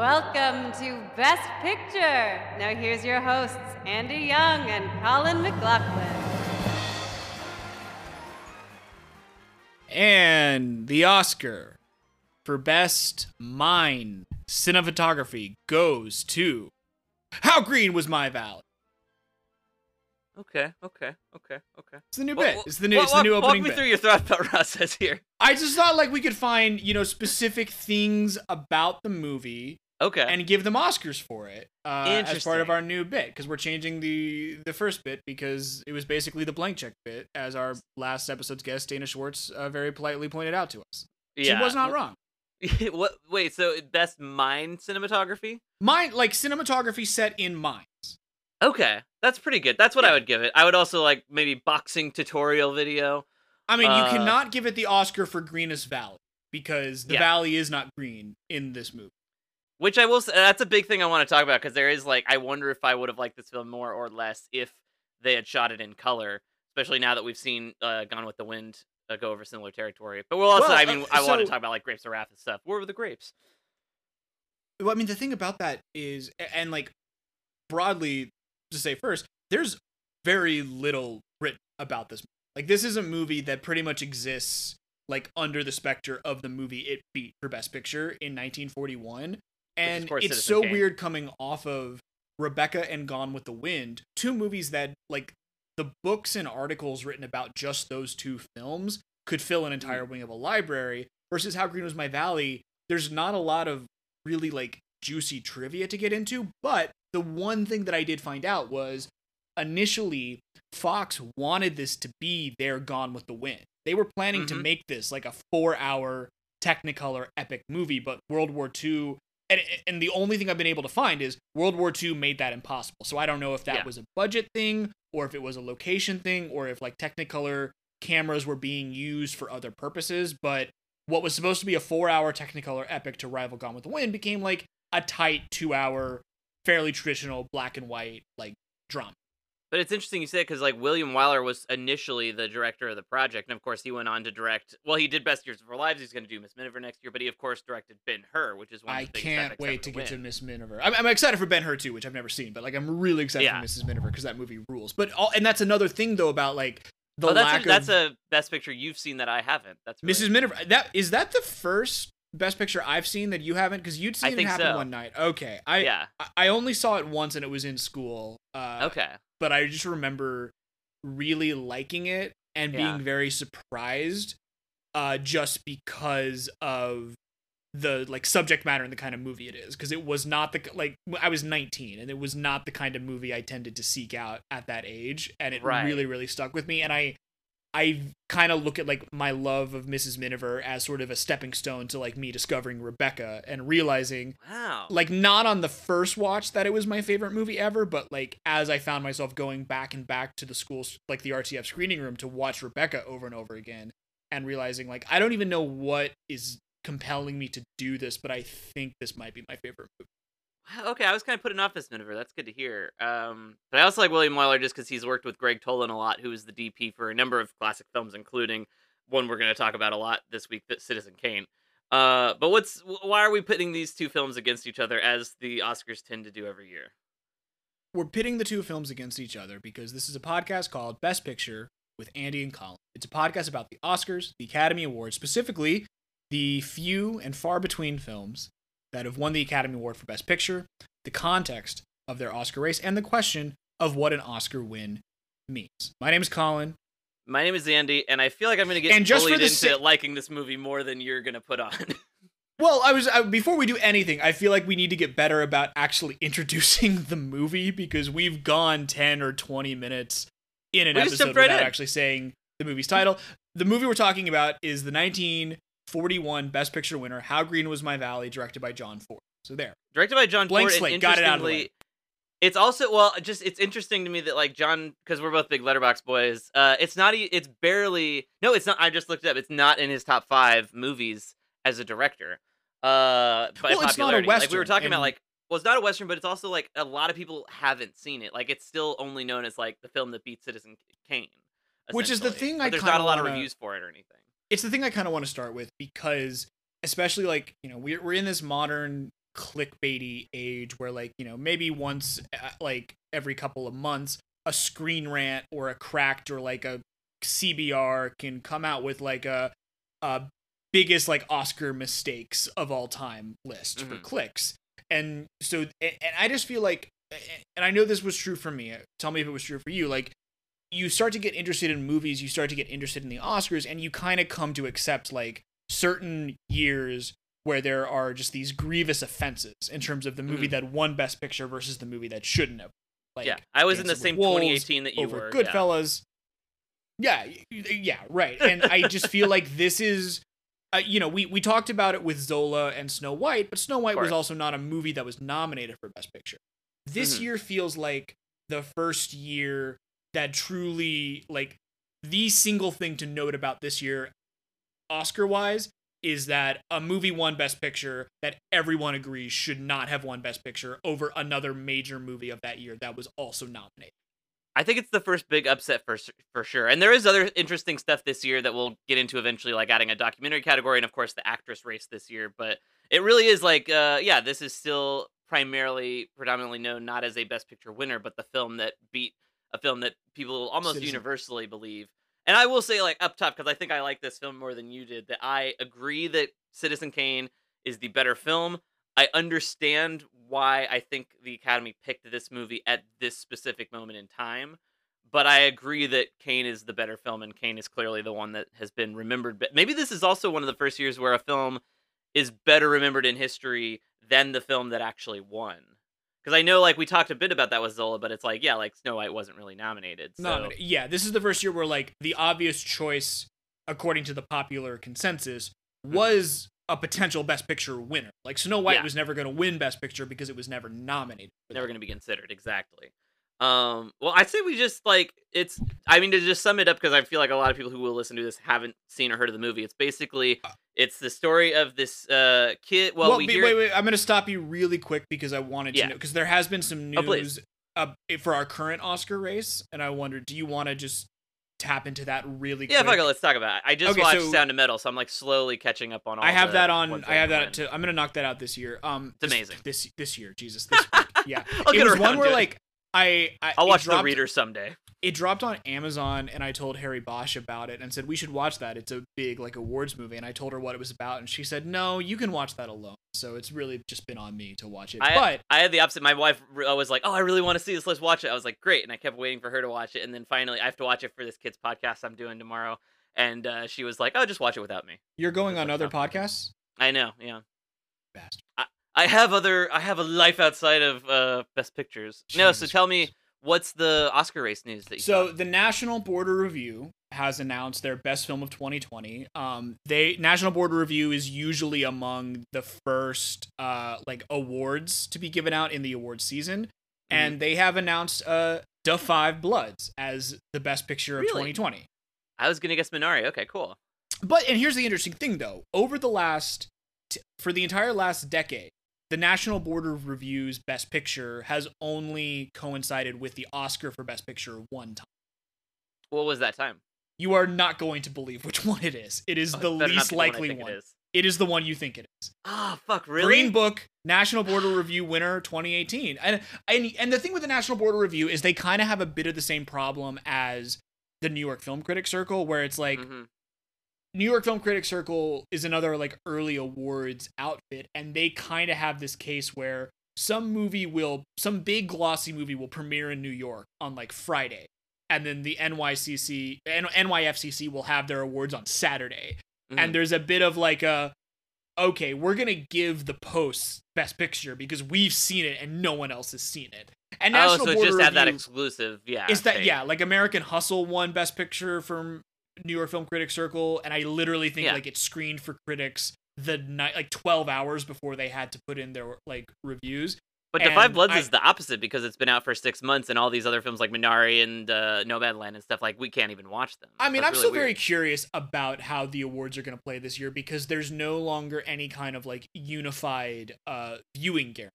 Welcome to Best Picture. Now here's your hosts, Andy Young and Colin McLaughlin. And the Oscar for Best Mine Cinematography goes to How Green Was My Valley. Okay, okay, okay, okay. It's the new Wha- bit. It's the new, walk, it's the new walk- opening Walk me bit. through your thought process here. I just thought like we could find, you know, specific things about the movie Okay. and give them Oscars for it uh, as part of our new bit because we're changing the the first bit because it was basically the blank check bit as our last episode's guest Dana Schwartz uh, very politely pointed out to us. Yeah. She was not wrong. what? Wait. So best mine cinematography? Mine like cinematography set in mines. Okay, that's pretty good. That's what I would give it. I would also like maybe boxing tutorial video. I mean, Uh, you cannot give it the Oscar for Greenest Valley because the Yeah. valley is not green in this movie. Which I will say, that's a big thing I want to talk about because there is like, I wonder if I would have liked this film more or less if they had shot it in color, especially now that we've seen uh, Gone with the Wind uh, go over similar territory. But we'll also, Well, I mean, uh, I want to talk about like Grapes of Wrath and stuff. Where were the grapes? Well, I mean, the thing about that is, and like broadly to say first, there's very little written about this. Like, this is a movie that pretty much exists like under the specter of the movie it beat for Best Picture in 1941, and it's so Kane. weird coming off of Rebecca and Gone with the Wind, two movies that like the books and articles written about just those two films could fill an entire Mm. wing of a library versus How Green Was My Valley. There's not a lot of really like juicy trivia to get into, but the one thing that I did find out was initially Fox wanted this to be their Gone with the Wind. They were planning to Mhm. make this like a 4-hour Technicolor epic movie, but World War II and and the only thing I've been able to find is World War II made that impossible. So I don't know if that Yeah. was a budget thing or if it was a location thing or if like Technicolor cameras were being used for other purposes, but what was supposed to be a 4-hour Technicolor epic to rival Gone with the Wind became like a tight 2-hour fairly traditional black and white like drama. But it's interesting you say because like William Wyler was initially the director of the project, and of course he went on to direct. Well, he did Best Years of Our Lives. He's going to do Miss Miniver next year, but he of course directed Ben Hur, which is one. Of I can't wait to get to. Miss Miniver. I'm, I'm excited for Ben Hur too, which I've never seen, but like I'm really excited Yeah. for Mrs. Miniver because that movie rules. But all, and that's another thing though about like the oh, that's lack a, that's of a Best Picture you've seen that I haven't. That's really Mrs. Miniver. That is that the first Best Picture I've seen that you haven't because you'd seen it happen so. one night. Okay, I, yeah. I I only saw it once and it was in school. Uh, Okay. But I just remember really liking it and Yeah. being very surprised uh just because of the like subject matter and the kind of movie it is because it was not the like I was 19 and it was not the kind of movie I tended to seek out at that age and it Right. really really stuck with me and I I kind of look at like my love of Mrs. Miniver as sort of a stepping stone to like me discovering Rebecca and realizing Wow. like not on the first watch that it was my favorite movie ever, but like as I found myself going back and back to the school's like the RTF screening room to watch Rebecca over and over again and realizing like I don't even know what is compelling me to do this, but I think this might be my favorite movie. Okay, I was kind of putting off this Miniver. That's good to hear. Um, but I also like William Wyler just because he's worked with Gregg Toland a lot, who is the DP for a number of classic films, including one we're going to talk about a lot this week, Citizen Kane. Uh, but what's why are we putting these two films against each other as the Oscars tend to do every year? We're pitting the two films against each other because this is a podcast called Best Picture with Andy and Colin. It's a podcast about the Oscars, the Academy Awards, specifically the few and far between films that have won the Academy Award for Best Picture, the context of their Oscar race, and the question of what an Oscar win means. My name is Colin. My name is Andy, and I feel like I'm going to get And just bullied into sa- liking this movie more than you're going to put on. Well, I was I, before we do anything, I feel like we need to get better about actually introducing the movie because we've gone 10 or 20 minutes in an We episode right without in. actually saying the movie's title. The movie we're talking about is the 1941 Best Picture winner How Green Was My Valley directed by John Ford. So there. Directed by John Blank Ford. slate, and got it out of the way. It's also well, just it's interesting to me that like John, because we're both big Letterboxd boys. Uh, it's not. It's barely. No, it's not. I just looked it up. It's not in his top five movies as a director. Uh, by Well, it's not a western. Like we were talking about, like well, it's not a western, but it's also like a lot of people haven't seen it. Like it's still only known as like the film that beat Citizen Kane. Which is the thing But I there's not a lot of wanna- reviews for it or anything. It's the thing I kind of want to start with because, especially like you know, we're we're in this modern clickbaity age where like you know maybe once uh, like every couple of months a screen rant or a cracked or like a cbr can come out with like a, a biggest like oscar mistakes of all time list for Mhm. clicks. And so and i just feel like and i know this was true for me. Tell me if it was true for you. Like you start to get interested in movies you start to get interested in the oscars and you kind of come to accept like certain years where there are just these grievous offenses in terms of the movie Mhm. that won best picture versus the movie that shouldn't have like yeah, I was in the same Wolves 2018 that you over were. yeah. goodfellas yeah. y- yeah right and i just feel like this is uh, you know, we, we talked about it with Zola and Snow White, but Snow White was also not a movie that was nominated for Best Picture. This Mhm. year feels like the first year that truly, like, the single thing to note about this year, Oscar wise, is that a movie won Best Picture that everyone agrees should not have won Best Picture over another major movie of that year that was also nominated. I think it's the first big upset for for sure. And there is other interesting stuff this year that we'll get into eventually, like adding a documentary category and of course the actress race this year. But it really is like, uh, yeah, this is still primarily, predominantly known not as a Best Picture winner, but the film that beat a film that people almost Citizen. universally believe. And I will say, like up top, because I think I like this film more than you did. That I agree that Citizen Kane is the better film. I understand why I think the Academy picked this movie at this specific moment in time, but I agree that Kane is the better film, and Kane is clearly the one that has been remembered. But maybe this is also one of the first years where a film is better remembered in history than the film that actually won. Because I know, like, we talked a bit about that with Zola, but it's like, yeah, like Snow White wasn't really nominated. So. Nominated. Yeah, this is the first year where like the obvious choice, according to the popular consensus, mm-hmm. was a potential Best Picture winner. Like Snow White Yeah. was never going to win Best Picture because it was never nominated. never going to be considered exactly um well i'd say we just like it's i mean to just sum it up because i feel like a lot of people who will listen to this haven't seen or heard of the movie it's basically it's the story of this uh kid well, Well, we be- hear wait, wait. I'm going to stop you really quick because I wanted to Yeah. know because there has been some Oh, news uh, for our current Oscar race, and I wondered, do you want to just tap into that really quick? yeah quick? fuck it let's talk about it i just Okay, watched so- sound of metal so i'm like slowly catching up on all I have that on. I have that. To, I'm gonna knock that out this year. Um, It's this- amazing. This this year, Jesus. This week. Yeah, I'll it was one where it. like I, I i'll watch dropped- the reader someday It dropped on Amazon, and I told Harry Bosch about it and said we should watch that. It's a big like awards movie, and I told her what it was about, and she said no, you can watch that alone. So it's really just been on me to watch it. I, but I had the opposite. My wife re- was like, "Oh, I really want to see this. Let's watch it." I was like, "Great," and I kept waiting for her to watch it, and then finally, I have to watch it for this kid's podcast I'm doing tomorrow. And uh, she was like, "Oh, just watch it without me." you're going on like other how- podcasts, I know, yeah. bastard. I have other. I have a life outside of uh, Best Pictures. No, so tell me, what's the Oscar race news that you So saw? the National Board of Review has announced their best film of 2020. Um, they National Board of Review is usually among the first uh like awards to be given out in the award season, and they have announced uh Da Five Bloods as the best picture of Really? 2020. I was gonna guess Minari. Okay, cool. But and here's the interesting thing though, over the last t- for the entire last decade, the National Board of Review's Best Picture has only coincided with the Oscar for Best Picture one time. What was that time? You are not going to believe which one it is. It is Oh, the it better not least the likely think one. It is. It is the one you think it is. Ah, fuck, really? Green Book National Board of Review winner 2018. And and and the thing with the National Board of Review is they kind of have a bit of the same problem as the New York Film Critics Circle where it's like Mhm. New York Film Critics Circle is another like early awards outfit, and they kind of have this case where some movie will, some big glossy movie will premiere in New York on like Friday, and then the NYCC and NYFCC will have their awards on Saturday, Mhm. and there's a bit of like a, okay, we're gonna give the post Best Picture because we've seen it and no one else has seen it, and oh, National so it Border just had that exclusive. Yeah. is that thing. yeah like american hustle won best picture from new york film critics circle and i literally think Yeah. like it screened for critics the night like 12 hours before they had to put in their like reviews But The Five Bloods I- is the opposite because it's been out for six months, and all these other films like Minari and uh, Nomadland and stuff like we can't even watch them. i mean So i'm it's still really very curious about how the awards are going to play this year because there's no longer any kind of like unified uh viewing guarantee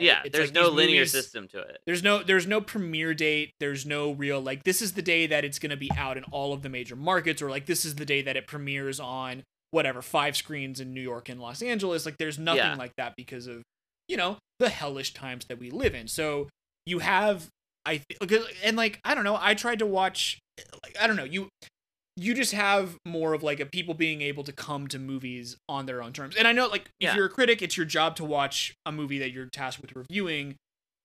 right? Yeah, It's there's like no linear movies- system to it. There's no there's no premiere date. There's no real like this is the day that it's going to be out in all of the major markets or like this is the day that it premieres on whatever five screens in New York and Los Angeles. Like there's nothing Yeah. like that because of you know the hellish times that we live in. So you have I th- and like I don't know. I tried to watch like I don't know you you just have more of like a people being able to come to movies on their own terms. And I know like if Yeah. you're a critic, it's your job to watch a movie that you're tasked with reviewing.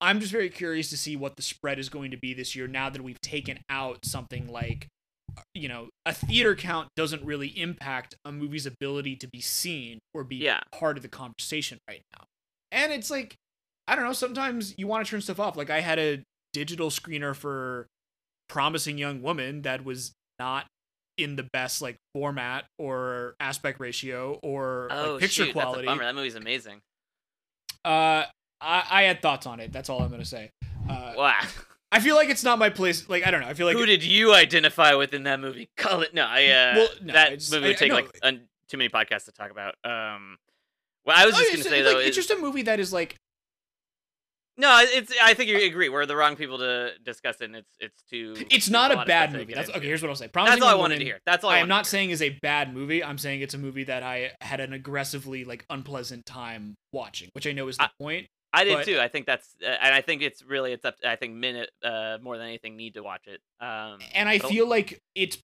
I'm just very curious to see what the spread is going to be this year now that we've taken out something like uh, you know, a theater count doesn't really impact a movie's ability to be seen or be Yeah. part of the conversation right now. And it's like I don't know, sometimes you want to turn stuff off. Like I had a digital screener for Promising Young Woman that was not in the best like format or aspect ratio or Oh, like picture shoot, quality. That's a bummer. That movie's amazing. Uh I, I had thoughts on it. That's all I'm gonna say. Uh, Wow. I feel like it's not my place. Like I don't know. I feel like Who did you identify with in that movie? Call it. No, I. Uh, Well, no, that it's- movie would I take like un- too many podcasts to talk about. Um, well, I was Oh, just it's, gonna say like, though, it's is- just a movie that is like no, it's. I think you agree. We're the wrong people to discuss it. and It's it's too. it's not a of bad movie. That's okay. Here's what I'll say. That's all I wanted to Woman- hear. That's all I, I am not to saying is a bad movie. I'm saying it's a movie that I had an aggressively like unpleasant time watching, which I know is the I- point. I did but- too. I think that's, uh, and I think it's really, it's up. I think minute uh, more than anything need to watch it. Um, And I but- feel like it's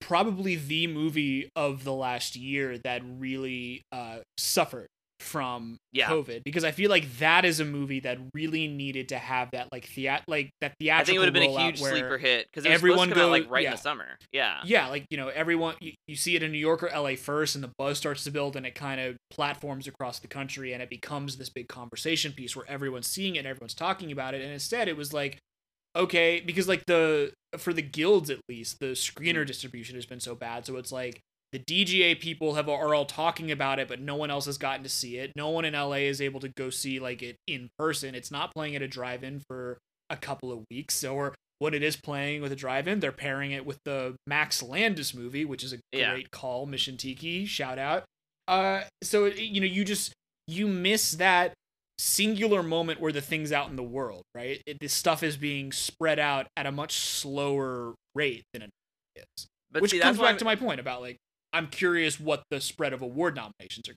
probably the movie of the last year that really uh, suffered from Yeah. COVID because I feel like that is a movie that really needed to have that like theat like that theatrical I think it would have been a huge sleeper hit because everyone to out like right yeah. in the summer. Yeah. yeah like you know everyone you, you see it in new york or la first and the buzz starts to build and it kind of platforms across the country and it becomes this big conversation piece where everyone's seeing it and everyone's talking about it and instead it was like okay because like the for the guilds at least the screener mm-hmm. distribution has been so bad so it's like the DGA people have are all talking about it, but no one else has gotten to see it. No one in LA is able to go see like it in person. It's not playing at a drive-in for a couple of weeks. So or when it is playing with a drive-in, they're pairing it with the Max Landis movie, which is a Yeah. great call. Mission Tiki, shout out. Uh, so you know, you just you miss that singular moment where the thing's out in the world, right? It, this stuff is being spread out at a much slower rate than it is. But Which see, comes back I'm- to my point about like I'm curious what the spread of award nominations are.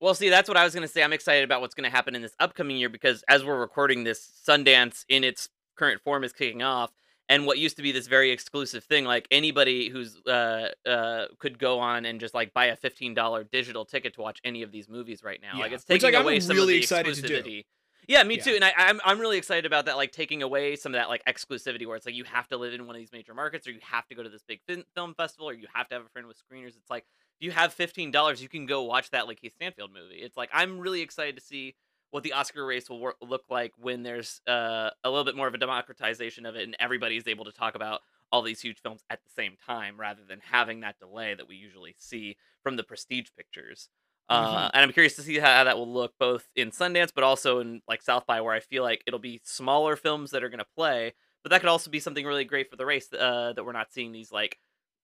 Well, see, that's what I was going to say. I'm excited about what's going to happen in this upcoming year because as we're recording this, Sundance in its current form is kicking off. And what used to be this very exclusive thing, like anybody who's uh uh could go on and just like buy a fifteen dollar digital ticket to watch any of these movies right now. Like Yeah. it's Which, taking like, I'm away some really of the excited to do. Yeah, me Yeah. too. And I, I'm I'm really excited about that, like taking away some of that like exclusivity where it's like you have to live in one of these major markets, or you have to go to this big fin- film festival, or you have to have a friend with screeners. It's like if you have fifteen dollars, you can go watch that like Keith Stanfield movie. It's like I'm really excited to see what the Oscar race will wor- look like when there's uh, a little bit more of a democratization of it, and everybody's able to talk about all these huge films at the same time, rather than having that delay that we usually see from the prestige pictures. Uh, Mhm. and I'm curious to see how that will look both in Sundance, but also in like South by, where I feel like it'll be smaller films that are going to play. But that could also be something really great for the race uh, that we're not seeing these like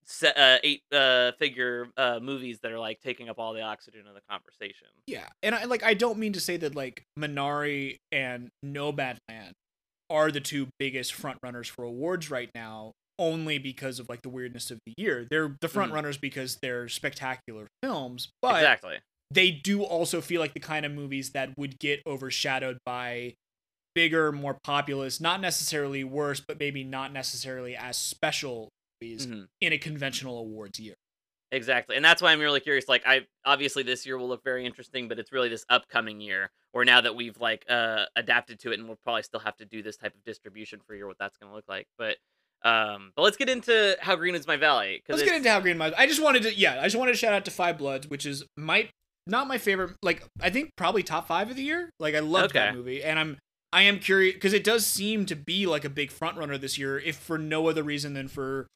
se- uh, eight uh, figure uh, movies that are like taking up all the oxygen of the conversation. Yeah, and I like I don't mean to say that like Minari and Nomadland are the two biggest front runners for awards right now only because of like the weirdness of the year. They're the front Mhm. runners because they're spectacular films, but exactly. They do also feel like the kind of movies that would get overshadowed by bigger, more populous, not necessarily worse, but maybe not necessarily as special movies Mhm. in a conventional awards year. Exactly. And that's why I'm really curious. Like I obviously this year will look very interesting, but it's really this upcoming year or now that we've like uh adapted to it and we'll probably still have to do this type of distribution for a year what that's gonna look like. But um but let's get into how green is my valley. Let's get into how green my. I just wanted to, yeah, I just wanted to shout out to Five Bloods, which is my not my favorite. Like I think probably top five of the year. Like I loved that movie, and I'm I am curious because it does seem to be like a big front runner this year, if for no other reason than for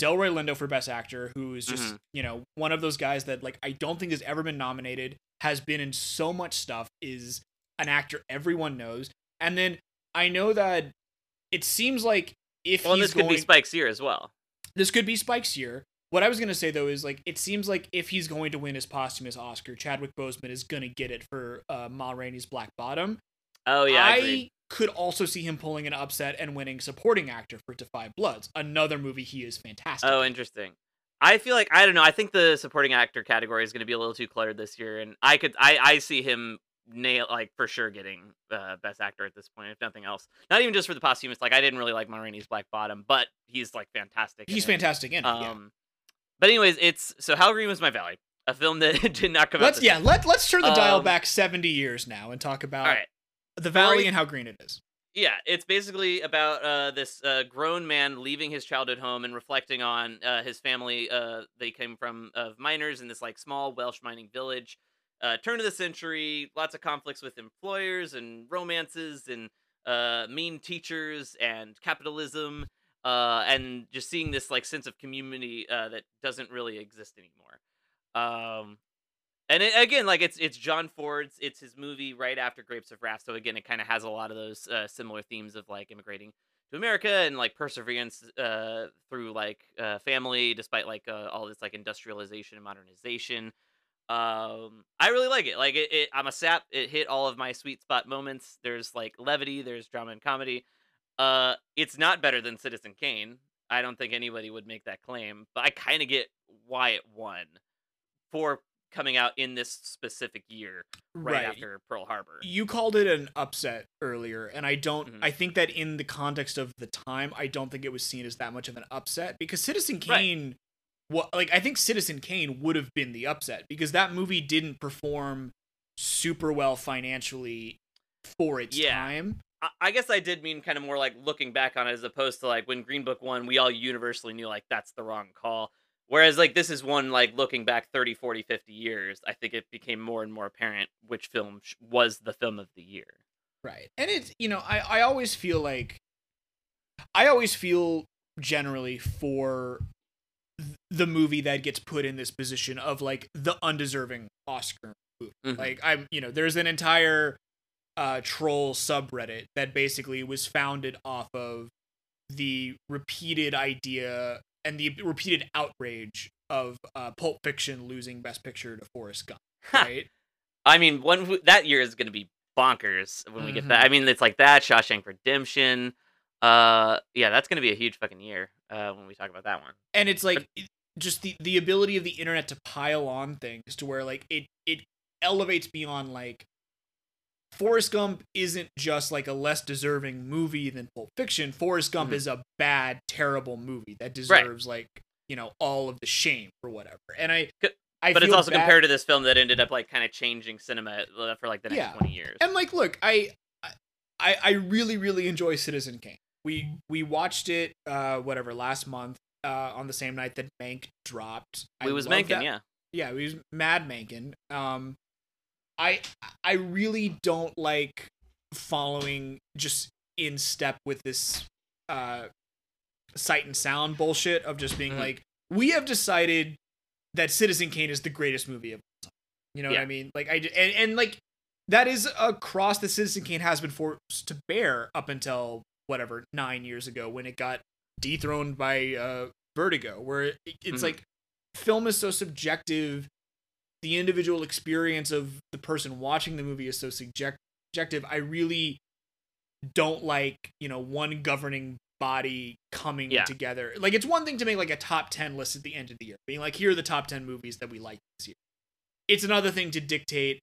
Delroy Lindo for Best Actor, who is just Mhm. you know one of those guys that like I don't think has ever been nominated, has been in so much stuff, is an actor everyone knows, and then I know that it seems like if well this could going, be Spike's year as well. this could be Spike's year. What I was gonna say though is like it seems like if he's going to win his posthumous Oscar, Chadwick Boseman is gonna get it for uh, Ma Rainey's Black Bottom. Oh yeah, I, agreed. could also see him pulling an upset and winning supporting actor for Da Five Bloods, another movie he is fantastic. Oh, interesting. I feel like I don't know. I think the supporting actor category is going to be a little too cluttered this year, and I could I I see him nail like for sure getting uh, best actor at this point, if nothing else. Not even just for the posthumous. Like I didn't really like Ma Rainey's Black Bottom, but he's like fantastic. in He's it. fantastic in it. Um, yeah. But anyways, it's so How Green was my valley, a film that did not come out. Let's this yeah, year. let let's turn the dial Um, back 70 years now and talk about right. the valley and how green it is. Yeah, it's basically about uh, this uh, grown man leaving his childhood home and reflecting on uh, his family. Uh, they came from of miners in this like small Welsh mining village. Uh, turn of the century, lots of conflicts with employers and romances and uh, mean teachers and capitalism, uh, and just seeing this like sense of community uh, that doesn't really exist anymore. Um, and it, again, like it's it's John Ford's. It's his movie right after Grapes of Wrath. So again, it kind of has a lot of those uh, similar themes of like immigrating to America and like perseverance uh, through like uh, family, despite like uh, all this like industrialization and modernization. Um, I really like it. Like it, it, I'm a sap. It hit all of my sweet spot moments. There's like levity. There's drama and comedy. Uh, it's not better than Citizen Kane. I don't think anybody would make that claim, but I kind of get why it won for coming out in this specific year right, after Pearl Harbor. You called it an upset earlier, and I don't. Mhm. I think that in the context of the time, I don't think it was seen as that much of an upset because Citizen Right. Kane, what like I think Citizen Kane would have been the upset because that movie didn't perform super well financially for its Yeah. time. I, guess I did mean kind of more like looking back on it as opposed to like when Green Book won, we all universally knew like that's the wrong call. Whereas like this is one like looking back 30, 40, 50 years, I think it became more and more apparent which film was the film of the year. Right. And it's, you know, I, I always feel like, I always feel generally for the movie that gets put in this position of like the undeserving Oscar movie. Mhm. Like, I'm, you know, there's an entire uh, troll subreddit that basically was founded off of the repeated idea and the repeated outrage of uh, Pulp Fiction losing Best Picture to Forrest Gump. Right. I mean, one that year is going to be bonkers when we get that. I mean, it's like that Shawshank Redemption. Uh, yeah, that's going to be a huge fucking year. Uh, when we talk about that one. and it's like just the the ability of the internet to pile on things to where like it it elevates beyond like Forrest Gump isn't just like a less deserving movie than Pulp Fiction. Forrest Gump Mhm. is a bad, terrible movie that deserves like you know all of the shame or whatever. And I, I but it's also bad- compared to this film that ended up like kind of changing cinema uh, for like the next Yeah. 20 years. And like, look, I, I, I really, really enjoy Citizen Kane. We we watched it, uh, whatever, last month, uh, on the same night that Mank dropped. I we was love Mencken, that- yeah. yeah, we was Mad Mankin. Um, I I really don't like following just in step with this uh sight and sound bullshit of just being Mhm. like we have decided that Citizen Kane is the greatest movie of all time. You know what I mean? Like I and, and like that is a cross that Citizen Kane has been forced to bear up until whatever nine years ago when it got dethroned by uh Vertigo, where it, it's Mhm. like film is so subjective the individual experience of the person watching the movie is so subjective i really don't like you know one governing body coming Yeah. together like it's one thing to make like a top 10 list at the end of the year being like here are the top 10 movies that we like this year it's another thing to dictate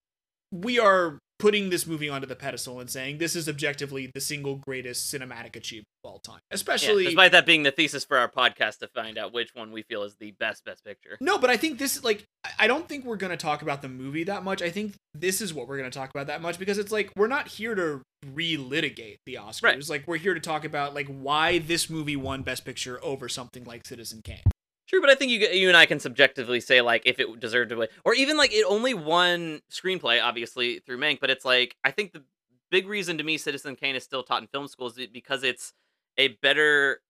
we are putting this movie onto the pedestal and saying this is objectively the single greatest cinematic achievement of all time Yeah, especially despite that being the thesis for our podcast to find out which one we feel is the best best picture. No, but I think this like I- don't think we're gonna talk about the movie that much. I think this is what we're gonna talk about that much because it's like we're not here to relitigate the Oscars. Right. Like we're here to talk about like why this movie won Best Picture over something like Citizen Kane. True, but I think you you and I can subjectively say like if it deserved to win, or even like it only won screenplay, obviously through Mank. But it's like I think the big reason to me Citizen Kane is still taught in film schools is because it's a better.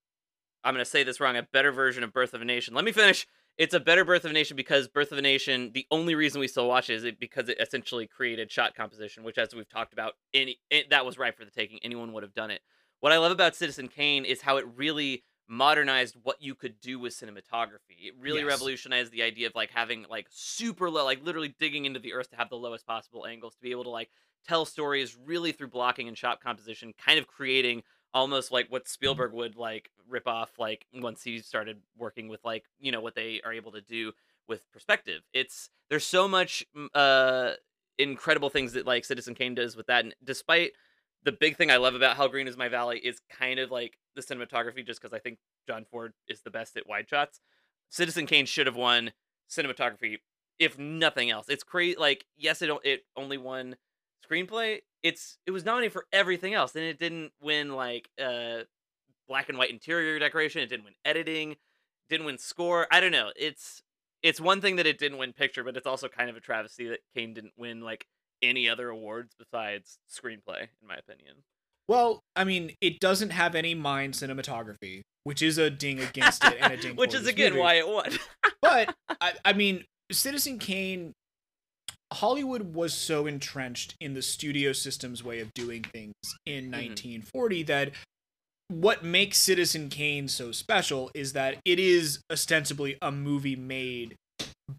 I'm gonna say this wrong. A better version of Birth of a Nation. Let me finish. It's a better Birth of a Nation because Birth of a Nation. The only reason we still watch it is because it essentially created shot composition, which, as we've talked about, any it, that was right for the taking. Anyone would have done it. What I love about Citizen Kane is how it really modernized what you could do with cinematography. It really Yes. revolutionized the idea of like having like super low, like literally digging into the earth to have the lowest possible angles to be able to like tell stories really through blocking and shot composition, kind of creating almost like what Spielberg would like rip off like once he started working with like, you know, what they are able to do with perspective. It's there's so much mm, uh incredible things that like Citizen Kane does with that. And despite the big thing I love about How Green Is My Valley is kind of like the cinematography, just because I think John Ford is the best at wide shots. Citizen Kane should have won cinematography, if nothing else. It's crazy. Like, yes, it it only won screenplay. It's it was nominated for everything else, and it didn't win like uh black and white interior decoration. It didn't win editing. Didn't win score. I don't know. It's it's one thing that it didn't win picture, but it's also kind of a travesty that Kane didn't win like any other awards besides screenplay, in my opinion. Well, I mean, it doesn't have any mind cinematography, which is a ding against it and a ding. which is again movie. why it won. but I, I mean, Citizen Kane, Hollywood was so entrenched in the studio system's way of doing things in Mm-hmm. 1940 that what makes Citizen Kane so special is that it is ostensibly a movie made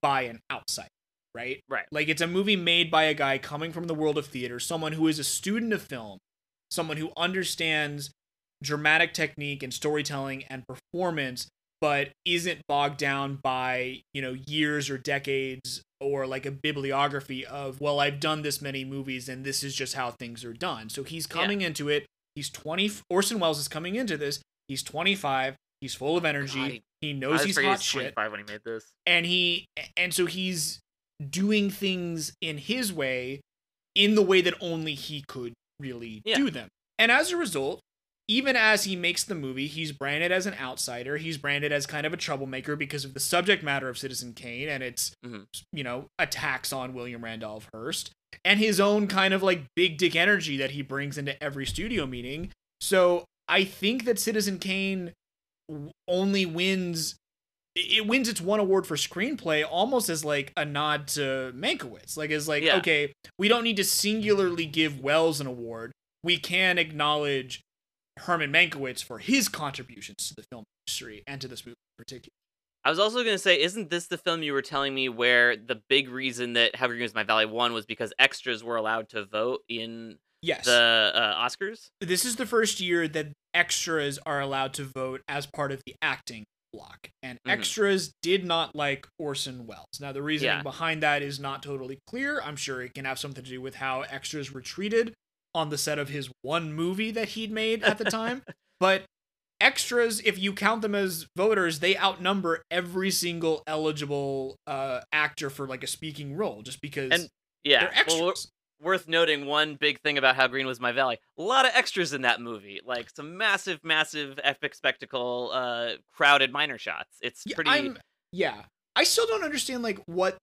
by an outsider, right? Right. Like it's a movie made by a guy coming from the world of theater, someone who is a student of film, someone who understands dramatic technique and storytelling and performance but isn't bogged down by you know years or decades or like a bibliography of well i've done this many movies and this is just how things are done. So he's coming into it. He's 20 orson welles is coming into this. He's 25 he's full of energy. God, he- he knows he's he hot shit. 25 when he made this. and he and so he's doing things in his way in the way that only he could really Yeah. do them and as a result even as he makes the movie he's branded as an outsider he's branded as kind of a troublemaker because of the subject matter of citizen kane and its Mhm. you know attacks on william randolph hearst and his own kind of like big dick energy that he brings into every studio meeting so i think that citizen kane only wins it wins its one award for screenplay almost as like a nod to Mankiewicz. Like as like, Yeah. okay, we don't need to singularly give Welles an award. We can acknowledge Herman Mankiewicz for his contributions to the film industry and to this movie in particular. I was also gonna say, isn't this the film you were telling me where the big reason that How Green Is My Valley won was because extras were allowed to vote in Yes. the uh, Oscars? this is the first year that extras are allowed to vote as part of the acting block. And Mhm. extras did not like Orson Welles. Now, the reasoning Yeah. behind that is not totally clear. I'm sure it can have something to do with how extras were treated on the set of his one movie that he'd made at the time. but extras, if you count them as voters, they outnumber every single eligible uh, actor for like a speaking role just because And Yeah. they're extras. Well, worth noting one big thing about How Green Was My Valley. A lot of extras in that movie. Like some massive, massive epic spectacle, uh, crowded minor shots. It's Yeah, pretty. I'm, yeah. I still don't understand like what.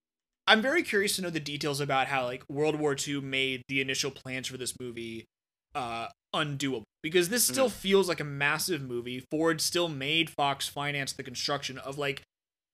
I'm very curious to know the details about how like World War II made the initial plans for this movie uh undoable because this still feels like a massive movie. Ford still made Fox finance the construction of like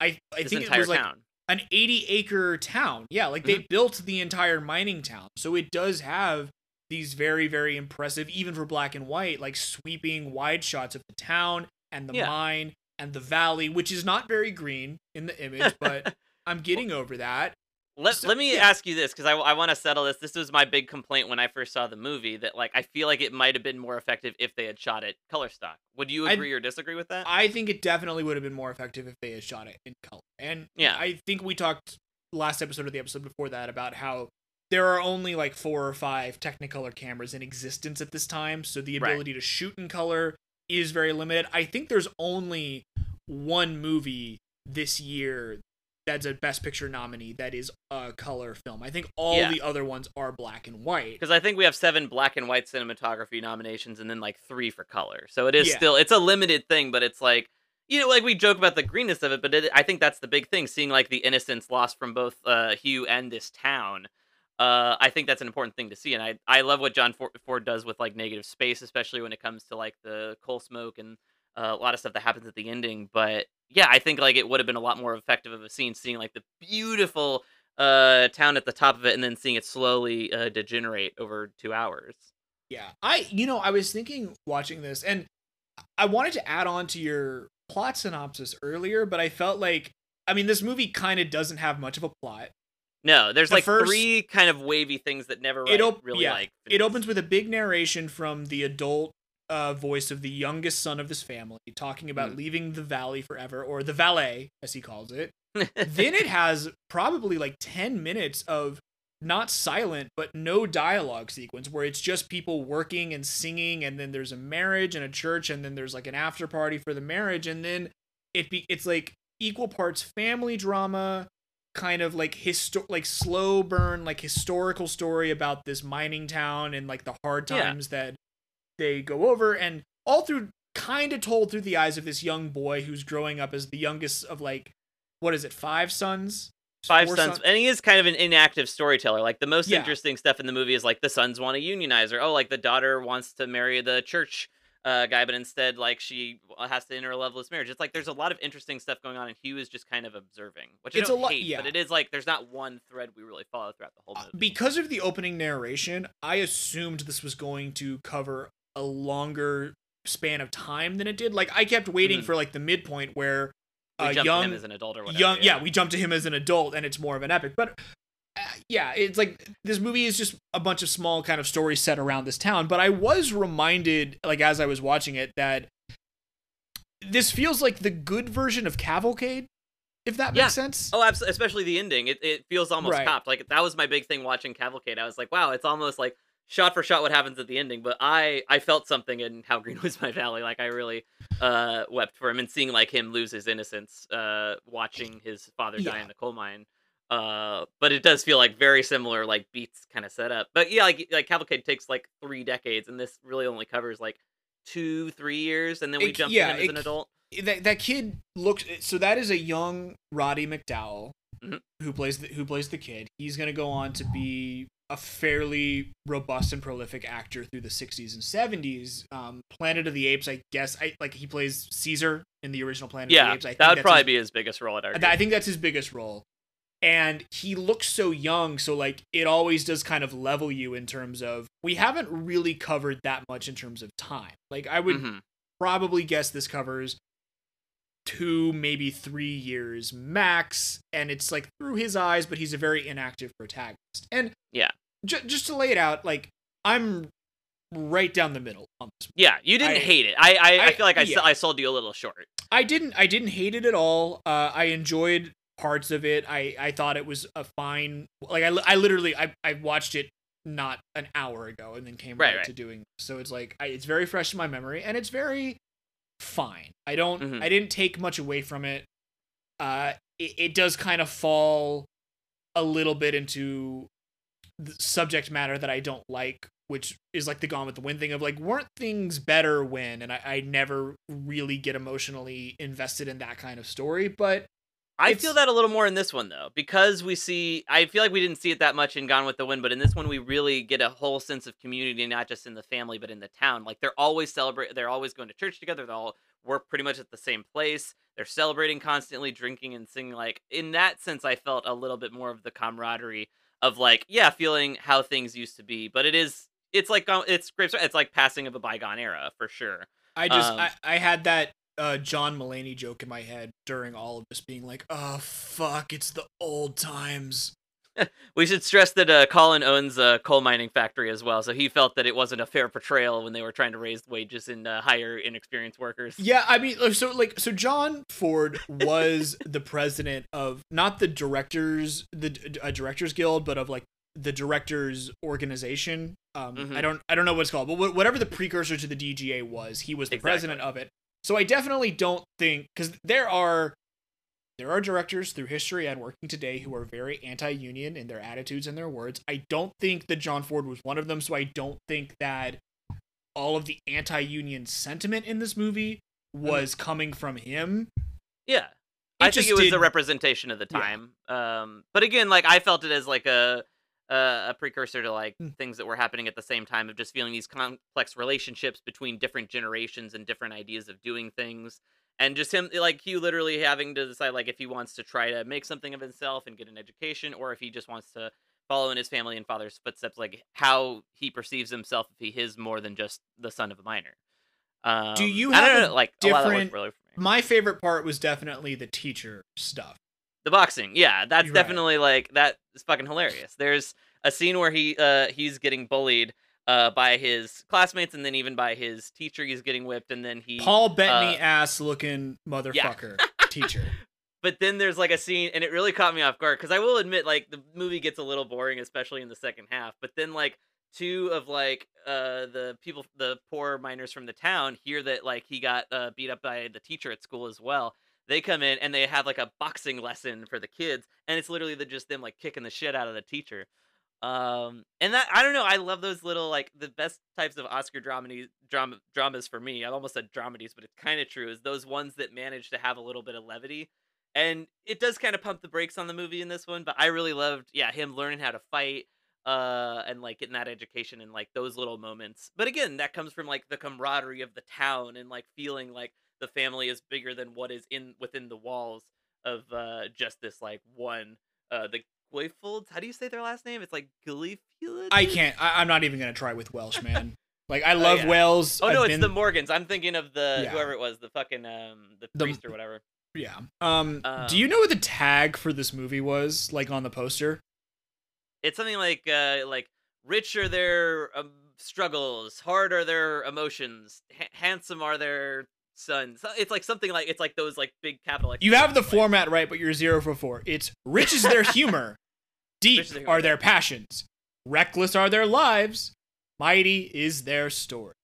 I I this think it was like town. An 80 acre town. Yeah, like they mm-hmm. built the entire mining town. So it does have these very, very impressive, even for black and white, like sweeping wide shots of the town and the Yeah. mine and the valley, which is not very green in the image, but I'm getting over that. Let, So- let me yeah. ask you this because I, I want to settle this. This was my big complaint when I first saw the movie that like I feel like it might have been more effective if they had shot it color stock. Would you agree or disagree with that? I think it definitely would have been more effective if they had shot it in color. And Yeah. I think we talked last episode or the episode before that about how there are only like four or five Technicolor cameras in existence at this time, so the Right. ability to shoot in color is very limited. I think there's only one movie this year that's a Best Picture nominee that is a color film. I think all Yeah. the other ones are black and white. Because I think we have seven black and white cinematography nominations and then like three for color. So it is Yeah. still it's a limited thing, but it's like you know, like we joke about the greenness of it, but it, I think that's the big thing. Seeing like the innocence lost from both uh, Hugh and this town, uh, I think that's an important thing to see. And I I love what John Ford, does with like negative space, especially when it comes to like the coal smoke and uh, a lot of stuff that happens at the ending. But yeah, I think like it would have been a lot more effective of a scene seeing like the beautiful uh town at the top of it and then seeing it slowly uh, degenerate over two hours. Yeah. I you know, I was thinking watching this and I wanted to add on to your plot synopsis earlier, but I felt like I mean this movie kind of doesn't have much of a plot. No, there's The like first- three kind of wavy things that never It op- really yeah, like. It opens with a big narration from the adult uh, voice of the youngest son of this family talking about Mm. leaving the valley forever or the valet as he calls it. then it has probably like 10 minutes of not silent but no dialogue sequence where it's just people working and singing and then there's a marriage and a church and then there's like an after party for the marriage and then it be it's like equal parts family drama kind of like histo- like slow burn like historical story about this mining town and like the hard Yeah. times that they go over and all through kind of told through the eyes of this young boy who's growing up as the youngest of like what is it five sons Five Four sons, and he is kind of an inactive storyteller. Like the most Yeah. interesting stuff in the movie is like the sons want to unionize her. Oh, like the daughter wants to marry the church uh, guy, but instead, like she has to enter a loveless marriage. It's like there's a lot of interesting stuff going on, and Hugh is just kind of observing, which It's a lot- hate, yeah. but it is like there's not one thread we really follow throughout the whole Uh, movie. because of the opening narration, I assumed this was going to cover a longer span of time than it did. Like I kept waiting Mhm. for like the midpoint where we a jump to young him as an adult or whatever. young yeah. we jump to him as an adult and it's more of an epic. But uh, yeah, it's like this movie is just a bunch of small kind of stories set around this town, but I was reminded like as I was watching it that this feels like the good version of Cavalcade, if that Yeah. makes sense. Oh, absolutely. Especially the ending. It, it feels almost Right. copped. Like that was my big thing watching Cavalcade. I was like, wow, it's almost like shot for shot what happens at the ending. But I I felt something in How Green Was My Valley. Like I really uh wept for him and seeing like him lose his innocence, uh watching his father die in the coal mine. Uh, but it does feel like very similar, like beats kind of set up. But yeah, like like Cavalcade takes like three decades, and this really only covers like two, three years, and then we It- jump yeah, him as it- an adult. that that kid looks so that is a young Roddy McDowall Mhm. who plays the, who plays the kid. He's gonna go on to be a fairly robust and prolific actor through the 60s and 70s. Um, Planet of the Apes, I guess, I like he plays Caesar in the original Planet of the Apes. I that would probably his- be his biggest role at our. I think that's his biggest role. And he looks so young, so like it always does kind of level you in terms of we haven't really covered that much in terms of time. Like I would Mhm. probably guess this covers two, maybe three years max, and it's like through his eyes, but he's a very inactive protagonist. And Yeah. ju- just to lay it out, like I'm right down the middle on this. Yeah, you didn't I- hate it. I I, I, I- feel like I, yeah. I sold you a little short. I didn't, I didn't hate it at all. Uh, I enjoyed parts of it. I, I thought it was a fine. Like I, I literally, I, I watched it not an hour ago and then came Right, right, right. to doing. So it's like I, it's very fresh in my memory, and it's very fine. I don't, Mhm. I didn't take much away from it. Uh, it, it does kind of fall a little bit into the subject matter that I don't like, which is like the Gone with the Wind thing of like, weren't things better when? And I, I never really get emotionally invested in that kind of story, but I feel that a little more in this one though, because we see. I feel like we didn't see it that much in Gone with the Wind, but in this one we really get a whole sense of community, not just in the family, but in the town. Like they're always celebrate. They're always going to church together. They all work pretty much at the same place. They're celebrating constantly, drinking and singing. Like in that sense, I felt a little bit more of the camaraderie of like, yeah, feeling how things used to be. But it is. It's like it's Grapes. It's like passing of a bygone era for sure. I just Um, I, I had that uh John Mulaney joke in my head during all of this being like, oh fuck, it's the old times. We should stress that uh, Colin owns a coal mining factory as well, so he felt that it wasn't a fair portrayal when they were trying to raise wages and uh, hire inexperienced workers. Yeah, I mean, so like, so John Ford was the president of not the directors, the uh, directors guild, but of like the directors organization. Um, Mhm. I don't, I don't know what it's called, but wh- whatever the precursor to the DGA was, he was the Exactly. president of it. So I definitely don't think because there are there are directors through history and working today who are very anti-union in their attitudes and their words. I don't think that John Ford was one of them, so I don't think that all of the anti-union sentiment in this movie was coming from him. Yeah. It I think it was did- the representation of the Yeah. time. Um, but again, like I felt it as like a a, a precursor to like Hmm. things that were happening at the same time of just feeling these complex relationships between different generations and different ideas of doing things. And just him, like Hugh, literally having to decide, like, if he wants to try to make something of himself and get an education, or if he just wants to follow in his family and father's footsteps, like how he perceives himself if he is more than just the son of a miner. Um, you don't have a know, like a lot of that different- really for me. My favorite part was definitely the teacher stuff. The boxing, yeah, that's You're right. definitely like that is fucking hilarious. There's a scene where he uh he's getting bullied uh by his classmates and then even by his teacher he's getting whipped and then he Paul Bettany uh, ass looking motherfucker teacher. but then there's like a scene, and it really caught me off guard because I will admit, like the movie gets a little boring, especially in the second half. But then like two of like uh the people, the poor miners from the town, hear that like he got uh, beat up by the teacher at school as well. They come in and they have like a boxing lesson for the kids, and it's literally the, just them like kicking the shit out of the teacher. Um, and that I don't know. I love those little like the best types of Oscar dramedy drama dramas for me. I've almost said dramedies, but it's kind of true. Is those ones that manage to have a little bit of levity, and it does kind of pump the brakes on the movie in this one. But I really loved, yeah, him learning how to fight, uh, and like getting that education and like those little moments. But again, that comes from like the camaraderie of the town and like feeling like the family is bigger than what is in within the walls of uh just this like one uh the Goyfolds. How do you say their last name? It's like Gleefield. I can't. I, I'm not even gonna try with Welsh, man. Like I love yeah. Wales. Oh no, I've it's been- the Morgans. I'm thinking of the Yeah. whoever it was, the fucking um the The- priest or whatever. yeah. Um, Um, do you know what the tag for this movie was? Like on the poster? It's something like uh like rich are their um, struggles, hard are their emotions, ha- handsome are their sons. So- It's like something like it's like those like big capital. You have the format right, but you're zero for four. It's rich is their humor, deep their humor, are their passions, reckless are their lives, mighty is their story.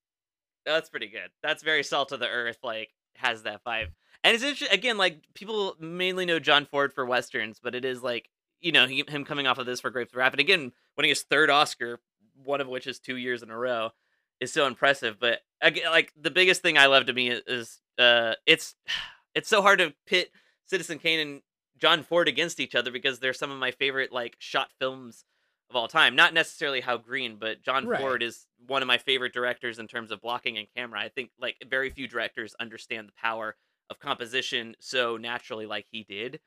That's pretty good. That's very salt of the earth. Like has that vibe. And it's interesting again. Like people mainly know John Ford for westerns, but it is like you know he, him coming off of this for Grapes of Wrath, and again winning his third Oscar, one of which is two years in a row, is so impressive. But again, like the biggest thing I love to me is uh, it's it's so hard to pit Citizen Kane and John Ford against each other because they're some of my favorite like shot films of all time. Not necessarily How Green, but John Right. Ford is one of my favorite directors in terms of blocking and camera. I think like very few directors understand the power of composition so naturally like he did.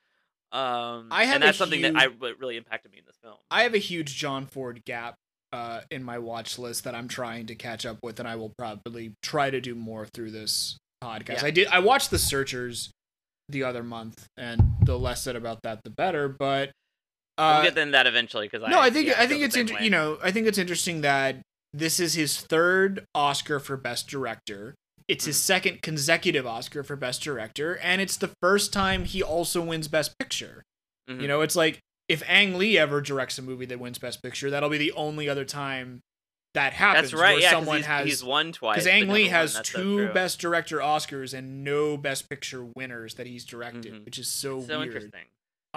Um, I have and that's something that I what really impacted me in this film. I have a huge John Ford gap uh, in my watch list that I'm trying to catch up with, and I will probably try to do more through this podcast. Yeah. I did. I watched The Searchers the other month, and the less said about that, the better. But uh, we'll get into that eventually because no, I think yeah, I think it's inter- you know I think it's interesting that this is his third Oscar for Best Director. It's his Mhm. second consecutive Oscar for Best Director, and it's the first time he also wins Best Picture. Mhm. You know, it's like if Ang Lee ever directs a movie that wins Best Picture, that'll be the only other time that happens. that's right. Where Yeah, someone he's, has he's won twice. because Ang Lee has That's so two. Best Director Oscars and no Best Picture winners that he's directed, Mhm. which is so, So weird. interesting.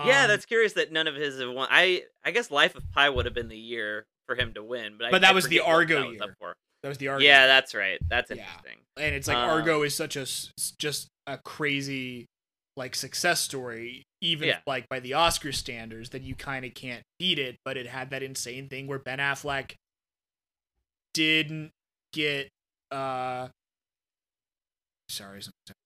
yeah, Um, that's curious that none of his have won. I I guess Life of Pi would have been the year for him to win, but I, But that I was the Argo that was year. for. that was the argument. Yeah, that's right. That's Yeah. interesting. and it's like Um, Argo is such a just a crazy like success story, even Yeah. like by the Oscar standards, that you kind of can't beat it. But it had that insane thing where Ben Affleck didn't get uh sorry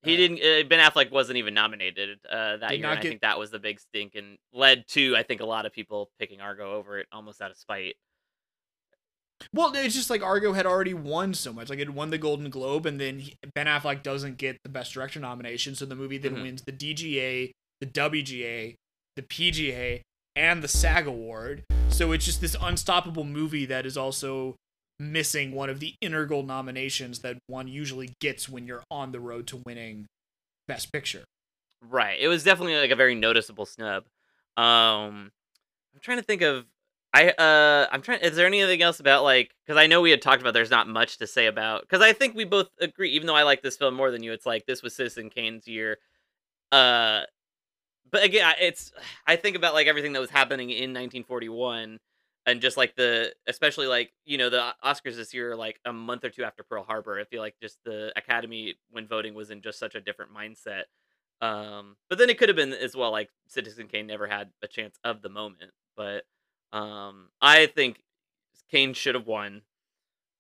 He didn't. Uh, ben Affleck wasn't even nominated uh, that year. And I think that was the big stink and led to I think a lot of people picking Argo over it almost out of spite. Well, it's just like Argo had already won so much. Like it won the Golden Globe, and then he, Ben Affleck doesn't get the Best Director nomination, so the movie then Mhm. wins the DGA, the WGA, the PGA, and the SAG Award. So it's just this unstoppable movie that is also missing one of the integral nominations that one usually gets when you're on the road to winning Best Picture. Right. It was definitely like a very noticeable snub. Um, I'm trying to think of. I uh, I'm trying. Is there anything else about like? Because I know we had talked about. There's not much to say about. Because I think we both agree. Even though I like this film more than you, it's like this was Citizen Kane's year. Uh, but again, it's. I think about like everything that was happening in 1941, and just like the, especially like you know the Oscars this year, like a month or two after Pearl Harbor. I feel like just the Academy when voting was in just such a different mindset. Um, but then it could have been as well like Citizen Kane never had a chance of the moment. But um, I think Kane should have won.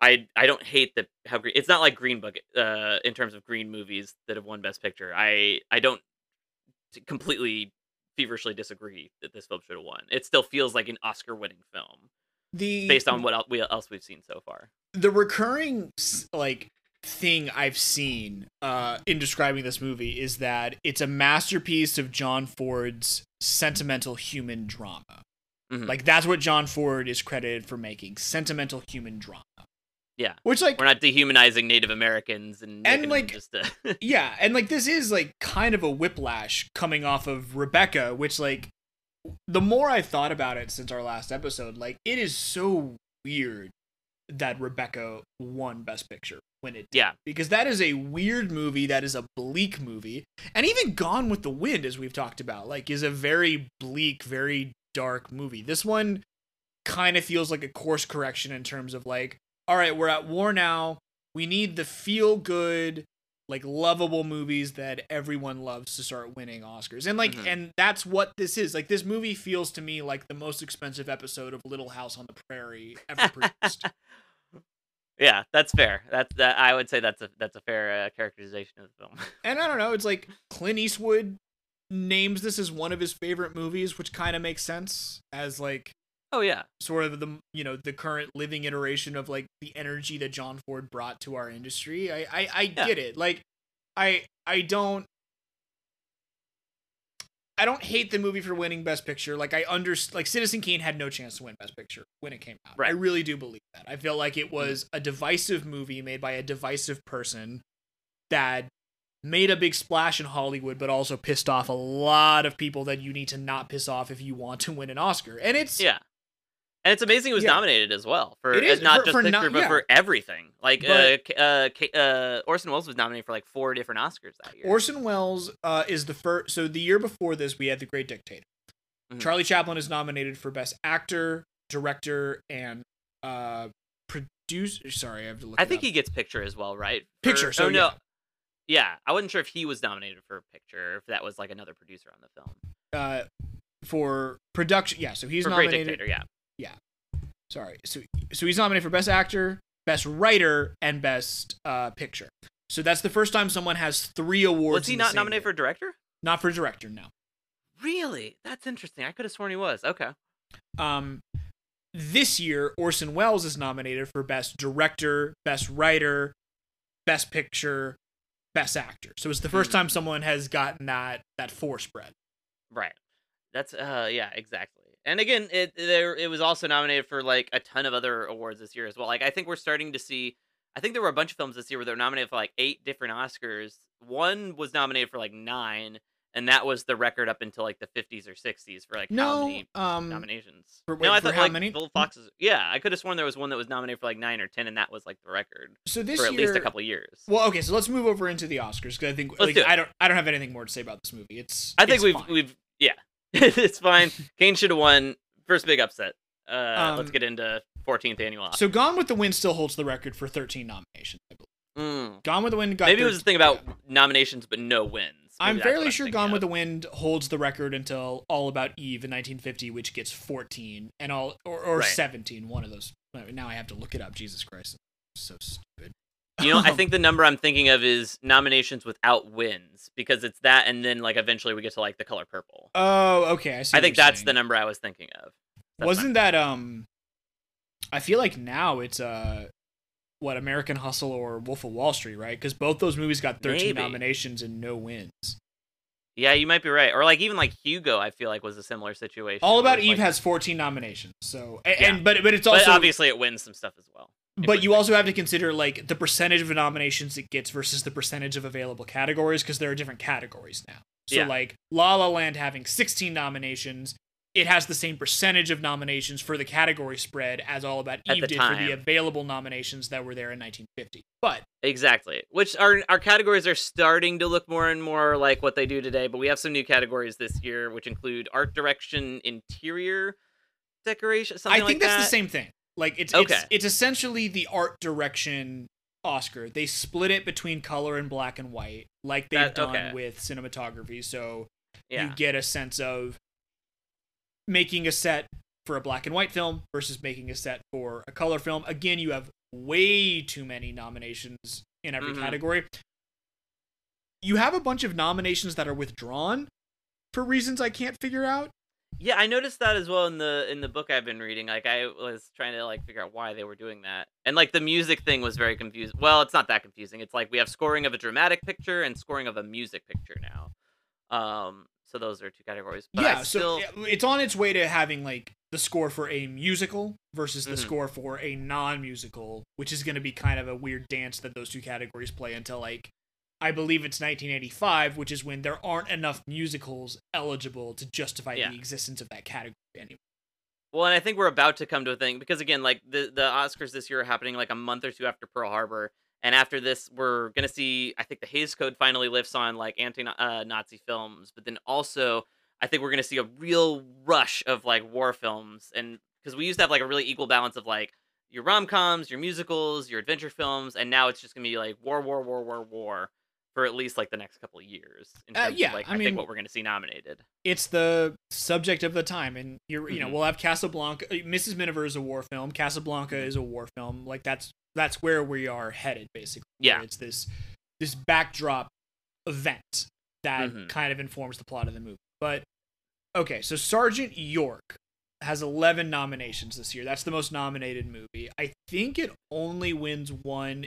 I I don't hate that how green. It's not like Green Book uh, in terms of green movies that have won Best Picture. I I don't completely feverishly disagree that this film should have won. It still feels like an Oscar-winning film The based on what el- we, else we've seen so far. the recurring like thing I've seen uh, in describing this movie is that it's a masterpiece of John Ford's sentimental human drama. Mhm. Like that's what John Ford is credited for making sentimental human drama. Yeah. Which like We're not dehumanizing Native Americans and, And, like, just a, yeah, and like this is like kind of a whiplash coming off of Rebecca, which like the more I thought about it since our last episode, like it is so weird that Rebecca won Best Picture when it did. yeah. because that is a weird movie that is a bleak movie and even gone with the wind as we've talked about like is a very bleak very dark movie this one kind of feels like a course correction in terms of like all right we're at war now we need the feel good like lovable movies that everyone loves to start winning oscars and like Mhm. and that's what this is like this movie feels to me like the most expensive episode of little house on the prairie ever produced Yeah, that's fair. That's that. I would say that's a that's a fair uh, characterization of the film. And I don't know, it's like Clint Eastwood names this as one of his favorite movies, which kind of makes sense as like oh yeah, sort of the you know the current living iteration of like the energy that John Ford brought to our industry. I I, I Yeah. get it. Like I I don't I don't hate the movie for winning Best Picture. Like I under like Citizen Kane had no chance to win Best Picture when it came out. I Right. Mm-hmm. really do believe that. I feel like it was a divisive movie made by a divisive person that made a big splash in Hollywood, but also pissed off a lot of people that you need to not piss off if you want to win an Oscar. And it's yeah. And it's amazing it was Yeah. nominated as well for It is, uh, not for- just for picture, no- but yeah. for everything. Like uh, But- K- uh, uh, Orson Welles was nominated for like four different Oscars that year. Orson Welles uh, is the first. So the year before this, we had The Great Dictator. Mhm. Charlie Chaplin is nominated for Best Actor, Director, and uh, Producer. Sorry, I have to look. I think up. he gets picture as well, right? Picture, so oh, no. yeah. Yeah, I wasn't sure if he was nominated for picture, if that was like another producer on the film. uh, for production. Yeah, so he's for Great nominated. Dictator, yeah. Sorry, so so he's nominated for Best Actor, Best Writer, and Best uh, Picture. So that's the first time someone has three awards. Was he not nominated year. for director? Not for director, no. Really? That's interesting. I could have sworn he was. Okay. Um, this year, Orson Welles is nominated for Best Director, Best Writer, Best Picture, Best Actor. So it's the first Hmm. time someone has gotten that that four spread. Right. That's uh yeah, exactly. And again, it there it was also nominated for like a ton of other awards this year as well. Like I think we're starting to see I think there were a bunch of films this year where they were nominated for like eight different Oscars. One was nominated for like nine, and that was the record up until like the fifties or sixties for like how No, many um, nominations. for- no, wait, I for thought how like many? Bill Foxes. Yeah, I could have sworn there was one that was nominated for like nine or ten, and that was like the record so this for at year, least a couple years. Well, okay, so let's move over into the Oscars because I think Let's like, do it. I don't I don't have anything more to say about this movie. It's I think it's we've fine. we've yeah, it's fine. Kane should have won. First big upset. Uh, let's Um, get into 14th annual Oscar. So Gone with the Wind still holds the record for 13 nominations. I believe. Mm. Gone with the Wind got Maybe it was the thing about yeah. nominations but no wins. Maybe I'm fairly sure Gone of. with the Wind holds the record until All About Eve in 1950, which gets 14, and all or, or Right. 17. One of those. Now I have to look it up. Jesus Christ, I'm so stupid. You know, I think the number I'm thinking of is nominations without wins because it's that, and then like eventually we get to like the color purple. Oh, okay. I see. I think that's saying. the number I was thinking of. That's Wasn't that um? I feel like now it's uh, what American Hustle or Wolf of Wall Street, right? Because both those movies got 13 Maybe. nominations and no wins. Yeah, you might be right. Or like even like Hugo, I feel like was a similar situation. All About Eve like- has 14 nominations. So and, Yeah. and but but it's but also obviously it wins some stuff as well. But you also have to consider like the percentage of nominations it gets versus the percentage of available categories because there are different categories now. So Yeah. like La La Land having 16 nominations, it has the same percentage of nominations for the category spread as All About Eve did for the available nominations that were there in 1950. But Exactly. Which our our categories are starting to look more and more like what they do today, but we have some new categories this year, which include art direction, interior decoration, something I think like that's that. the same thing. Like it's Okay. it's it's essentially the art direction Oscar. They split it between color and black and white, like they've That- done okay. with cinematography. So Yeah. you get a sense of making a set for a black and white film versus making a set for a color film. Again, you have way too many nominations in every Mhm. category. You have a bunch of nominations that are withdrawn for reasons I can't figure out. Yeah, I noticed that as well in the in the book I've been reading. Like I was trying to like figure out why they were doing that. And like the music thing was very confused. Well, it's not that confusing. It's like we have scoring of a dramatic picture and scoring of a music picture now. Um so those are two categories. But yeah, still so it's on its way to having like the score for a musical versus the Mhm. score for a non-musical, which is going to be kind of a weird dance that those two categories play until like I believe it's 1985, which is when there aren't enough musicals eligible to justify Yeah. the existence of that category anymore. Well, and I think we're about to come to a thing because again, like the the Oscars this year are happening like a month or two after Pearl Harbor, and after this, we're gonna see. I think the Hays Code finally lifts on like anti-Nazi uh, films, but then also I think we're gonna see a real rush of like war films, and because we used to have like a really equal balance of like your rom coms, your musicals, your adventure films, and now it's just gonna be like war, war, war, war, war for at least like the next couple of years. In Uh, terms of, yeah, like I I, mean- think what we're gonna see nominated. It's the subject of the time, and you're you know Mhm. we'll have Casablanca. uh, Mrs. Miniver is a war film. Casablanca is a war film. Like that's that's where we are headed basically. Yeah. it's this this backdrop event that Mhm. kind of informs the plot of the movie. But okay, so Sergeant York has 11 nominations this year. That's the most nominated movie. I think it only wins one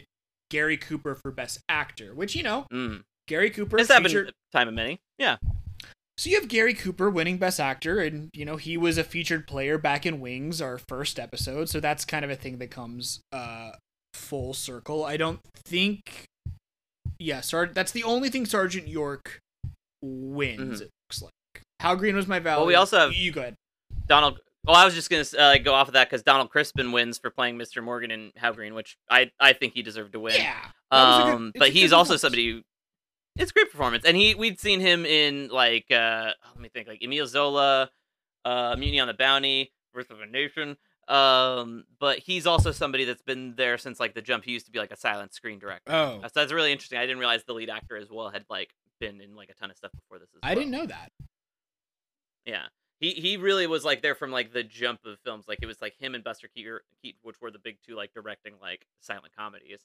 Gary Cooper for Best Actor, which you know Mm. Gary Cooper It's happened featured- time of many. Yeah. so you have Gary Cooper winning Best Actor, and you know he was a featured player back in Wings, our first episode. So that's kind of a thing that comes uh, full circle. I don't think, yeah, Sar- That's the only thing Sergeant York wins. Mhm. It looks like. How Green was my valley? Well, we also have- you go ahead. Donald. Well, I was just gonna uh, go off of that because Donald Crispin wins for playing Mr. Morgan in How Green, which I I think he deserved to win. Yeah, a good- Um, but he's also performance. somebody. Who, it's a great performance, and he we'd seen him in like uh let me think like Emile Zola, uh Mutiny on the Bounty, Birth of a Nation. Um, but he's also somebody that's been there since like the jump. He used to be like a silent screen director. Oh, So that's really interesting. I didn't realize the lead actor as well had like been in like a ton of stuff before this. As I well. didn't know that. Yeah. He he really was like there from like the jump of films. Like it was like him and Buster Keaton, which were the big two like directing like silent comedies.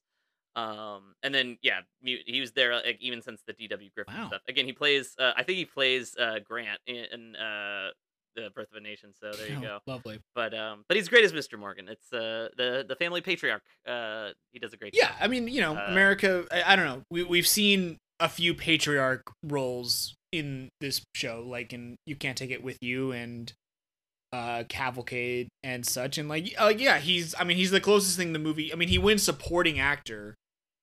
Um and then yeah, he was there like even since the D.W. Griffith Wow. stuff. Again, he plays uh, I think he plays uh Grant in, in uh the Birth of a Nation, so there you Oh, go. Lovely. But um but he's great as Mr. Morgan. It's uh the the family patriarch. Uh he does a great Yeah, job. I mean, you know, Uh, America. I, I don't know. We we've seen a few patriarch roles in this show, like in "You Can't Take It with You" and uh Cavalcade and such. And like, uh, yeah, he's. I mean, he's the closest thing the movie. I mean, he wins supporting actor.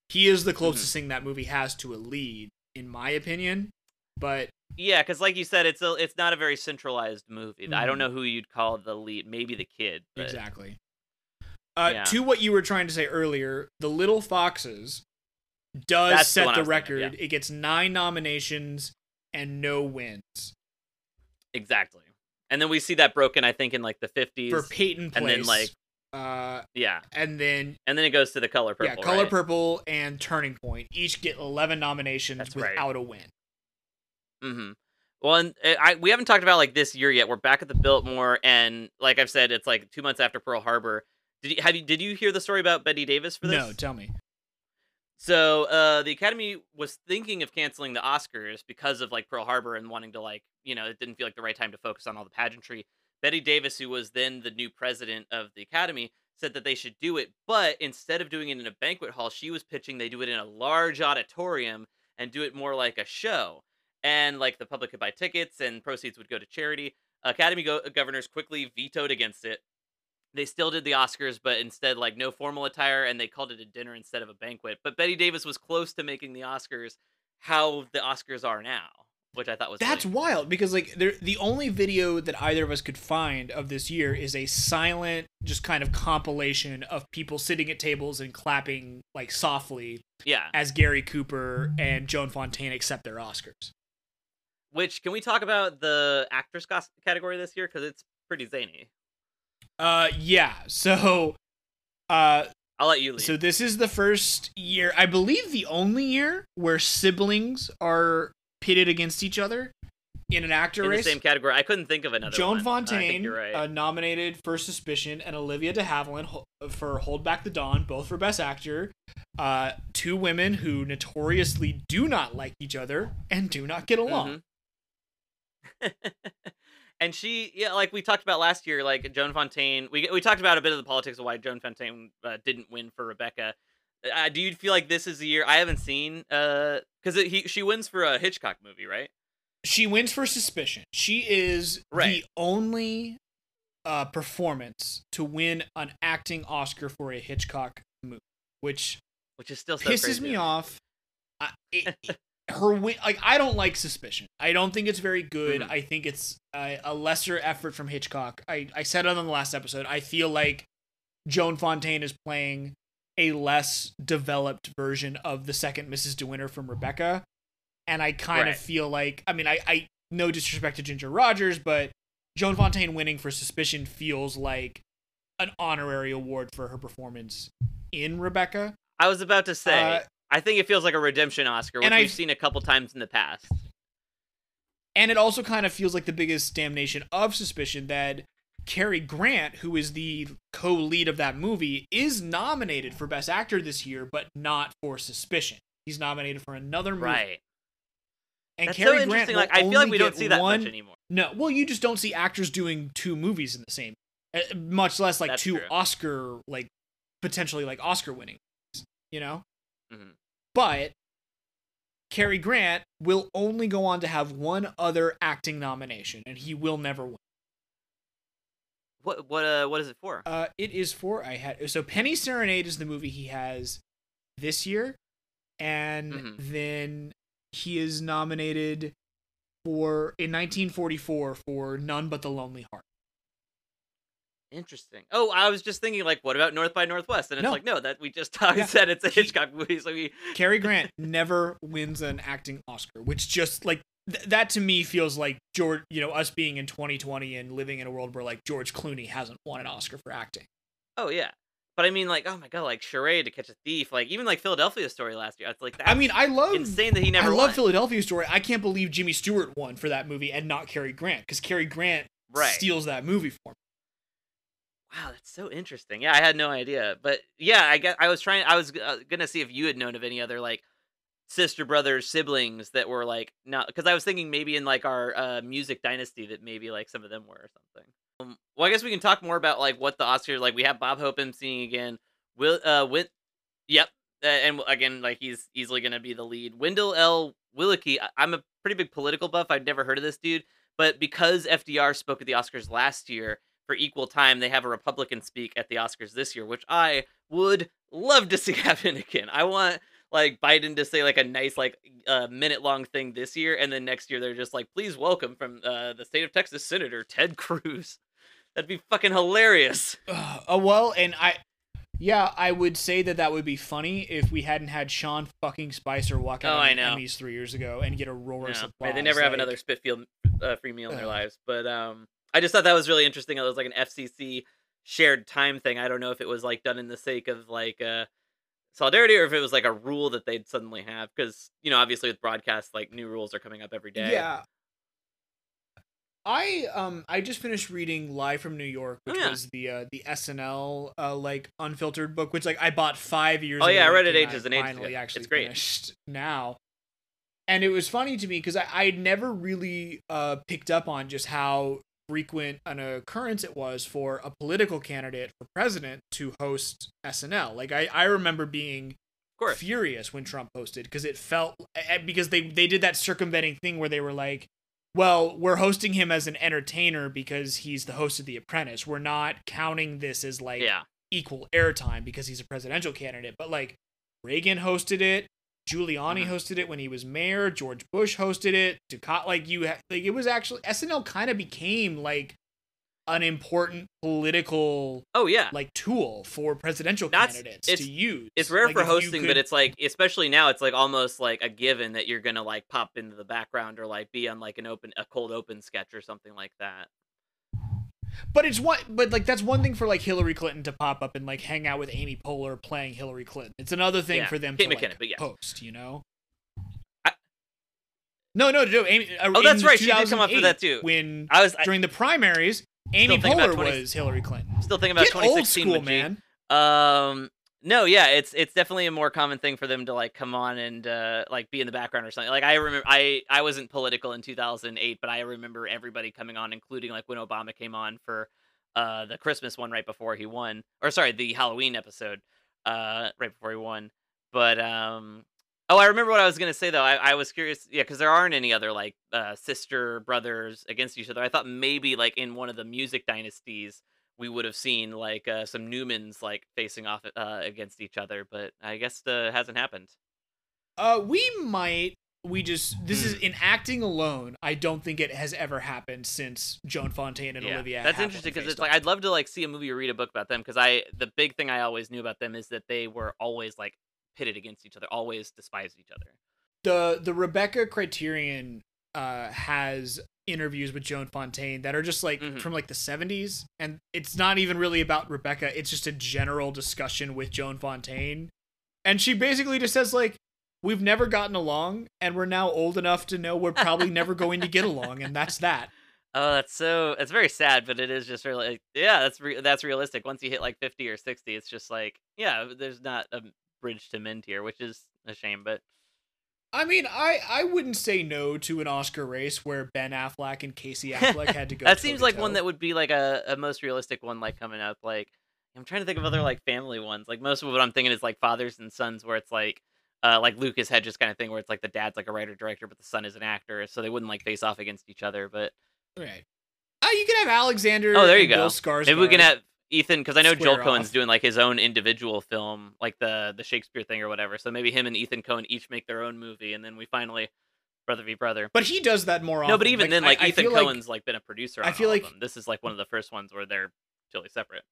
He is the closest thing that movie has to a lead, in my opinion. But Yeah, because like you said, it's a it's not a very centralized movie. I don't Mhm. know who you'd call the lead. Maybe the kid. But exactly. Uh, Yeah. To what you were trying to say earlier, The Little Foxes does That's set I the was thinking record. It gets nine nominations and no wins Exactly. And then we see that broken, I think, in like the fifties. for Peyton Place. and then, like, uh, yeah, and then and then it goes to the color purple. yeah, Color right? Purple and Turning Point each get eleven nominations That's right. without a win. Mm-hmm. Well, and uh, I we haven't talked about like this year yet. We're back at the Biltmore, and like I've said, it's like two months after Pearl Harbor. Did you have you did you hear the story about Bette Davis for this? No, tell me. So uh, the Academy was thinking of canceling the Oscars because of like Pearl Harbor and wanting to like you know it didn't feel like the right time to focus on all the pageantry. Bette Davis, who was then the new president of the Academy, said that they should do it, but instead of doing it in a banquet hall, she was pitching they do it in a large auditorium and do it more like a show. And like the public could buy tickets and proceeds would go to charity. Academy go- governors quickly vetoed against it. They still did the Oscars, but instead, like no formal attire, and they called it a dinner instead of a banquet. But Bette Davis was close to making the Oscars how the Oscars are now, which I thought was That's really- wild because like the only video that either of us could find of this year is a silent, just kind of compilation of people sitting at tables and clapping like softly yeah. as Gary Cooper and Joan Fontaine accept their Oscars. Which can we talk about the actress category this year because it's pretty zany. Uh, yeah. So, uh, I'll let you lead. so this is the first year, I believe, the only year where siblings are pitted against each other in an actor in the same category, I couldn't think of another. Joan one. Fontaine right. uh, nominated for Suspicion, and Olivia De Havilland for Hold Back the Dawn, both for Best Actor. Uh, two women who notoriously do not like each other and do not get along. Mhm. and she, yeah, like we talked about last year, like Joan Fontaine. We we talked about a bit of the politics of why Joan Fontaine uh, didn't win for Rebecca. Uh, do you feel like this is the year? I haven't seen uh because he she wins for a Hitchcock movie, right? She wins for Suspicion. She is Right. the only uh, performance to win an acting Oscar for a Hitchcock movie, which which is still so pisses crazy. me off. I, it, her win, like I don't like Suspicion. I don't think it's very good. Mhm. I think it's a, a lesser effort from Hitchcock. I I said it on the last episode. I feel like Joan Fontaine is playing a less developed version of the second Mrs. De Winter from Rebecca, and I kind Right. of feel like I mean I I no disrespect to Ginger Rogers, but Joan Fontaine winning for Suspicion feels like an honorary award for her performance in Rebecca. I was about to say, Uh, I think it feels like a redemption Oscar, which and we've I've- seen a couple times in the past. And it also kind of feels like the biggest damnation of Suspicion that Cary Grant, who is the co-lead of that movie, is nominated for Best Actor this year, but not for Suspicion. He's nominated for another movie. Right. And That's Cary so Grant interesting. Like I feel like we don't see that one, much anymore. No, well, you just don't see actors doing two movies in the same, uh, much less like That's two true. Oscar, like potentially like Oscar winning, you know. Mhm. But Cary Grant will only go on to have one other acting nomination, and he will never win. What what uh what is it for? Uh, it is for I had so Penny Serenade is the movie he has this year, and Mhm. then he is nominated for in 1944 for None But the Lonely Heart. Interesting. Oh, I was just thinking like, what about North by Northwest? And it's No. like, no, that we just talked Yeah. said it's a Hitchcock movie. So we Cary Grant never wins an acting Oscar, which just like th- that to me feels like George, you know, us being in 2020 and living in a world where like George Clooney hasn't won an Oscar for acting. Oh yeah. But I mean, like, oh my god, like Charade to Catch a Thief, like even like Philadelphia Story last year. It's like that's I mean, I love insane that he never I love won. Philadelphia Story. I can't believe Jimmy Stewart won for that movie and not Cary Grant because Cary Grant Right. steals that movie for me. Wow, that's so interesting. Yeah, I had no idea. But yeah, I guess I was trying. I was uh, gonna see if you had known of any other like sister brothers siblings that were like not because I was thinking maybe in like our uh, music dynasty that maybe like some of them were or something. Um, well, I guess we can talk more about like what the Oscars like. We have Bob Hope emceeing again. Will uh Win, yep, uh, and again like he's easily gonna be the lead. Wendell L. Willkie. I- I'm a pretty big political buff. I'd never heard of this dude, but because FDR spoke at the Oscars last year for equal time, they have a Republican speak at the Oscars this year, which I would love to see happen again. I want like Biden to say like a nice like uh, minute long thing this year, and then next year they're just like, please welcome from uh, the state of Texas Senator Ted Cruz. That'd be fucking hilarious. Uh, oh well, and I, yeah, I would say that that would be funny if we hadn't had Sean fucking Spicer walk out Oh, I the know. Emmys three years ago and get a roar of Yeah. applause. They never have another Spitfield uh, free meal in their lives, but um, I just thought that was really interesting. It was like an FCC shared time thing. I don't know if it was like done in the sake of like uh solidarity or if it was like a rule that they'd suddenly have because you know obviously with broadcast like new rules are coming up every day. Yeah. I um I just finished reading Live from New York, Oh, which yeah. was the uh, the SNL uh, like unfiltered book, which like I bought five years. Ago. Oh, yeah, I read it ages and ages Finally, ago. actually It's great. finished now. And it was funny to me because I I'd never really uh picked up on just how frequent an occurrence it was for a political candidate for president to host SNL. Like I I remember being furious when Trump hosted because it felt because they they did that circumventing thing where they were like, well, we're hosting him as an entertainer because he's the host of The Apprentice. We're not counting this as like yeah, equal airtime because he's a presidential candidate. But like Reagan hosted it, Giuliani Mhm. hosted it when he was mayor, George Bush hosted it, Ducat like you ha- like it was actually SNL kind of became like an important political oh yeah. like tool for presidential That's- candidates to use. it's rare Like, for hosting, could- but it's like, especially now, it's like almost like a given that you're gonna like pop into the background or like be on like an open, a cold open sketch or something like that. But it's one, but like that's one thing for like Hillary Clinton to pop up and like hang out with Amy Poehler playing Hillary Clinton. It's another thing Yeah, for them Kate to McKinnon, like, but yes. host, you know. I- No, no, no. Amy, uh, Oh, that's right, she did come up for that too. When I was I, during the primaries, Amy Poehler 20 was Hillary Clinton. still thinking about Get old 2016 school, man. Um, no, yeah, it's it's definitely a more common thing for them to like come on and uh like be in the background or something. Like I remember, I I wasn't political in 2008, but I remember everybody coming on, including like when Obama came on for uh the Christmas one right before he won, or sorry, the Halloween episode uh right before he won. But um, Oh, I remember what I was gonna say though. I, I was curious, yeah, because there aren't any other like uh, sister brothers against each other. I thought maybe like in one of the music dynasties we would have seen like uh, some Newmans like facing off uh, against each other, but I guess uh, hasn't happened. Uh, we might. We just this is Hmm. in acting alone. I don't think it has ever happened since Joan Fontaine and yeah, Olivia. that's interesting because it's like. I'd love to like see a movie or read a book about them because I the big thing I always knew about them is that they were always like pitted against each other, always despised each other. the the Rebecca Criterion uh has interviews with Joan Fontaine that are just like Mhm. from like the 70s and it's not even really about Rebecca it's just a general discussion with Joan Fontaine and she basically just says like we've never gotten along and we're now old enough to know we're probably never going to get along and that's that Oh, that's so it's very sad, but it is just really like, yeah, that's re- that's realistic. Once you hit like 50 or 60, it's just like, yeah, there's not a bridge to mend here, which is a shame, but I mean I I wouldn't say no to an Oscar race where Ben Affleck and Casey Affleck had to go that seems like one that would be like a, a most realistic one like coming up like i'm trying to think of other like family ones like most of what i'm thinking is like fathers and sons where it's like uh like lucas hedges kind of thing where it's like the dad's like a writer director but the son is an actor so they wouldn't like face off against each other but Right. Uh, you can have Alexander. Oh, there you go. Bill Skarsgård. maybe we can have ethan because i know joel Square coen's doing like his own individual film like the the shakespeare thing or whatever so maybe him and ethan coen each make their own movie and then we finally brother v brother But he does that more often. no but even then like I, I ethan like coen's like, been a producer I feel like- this is like one of the first ones where they're totally separate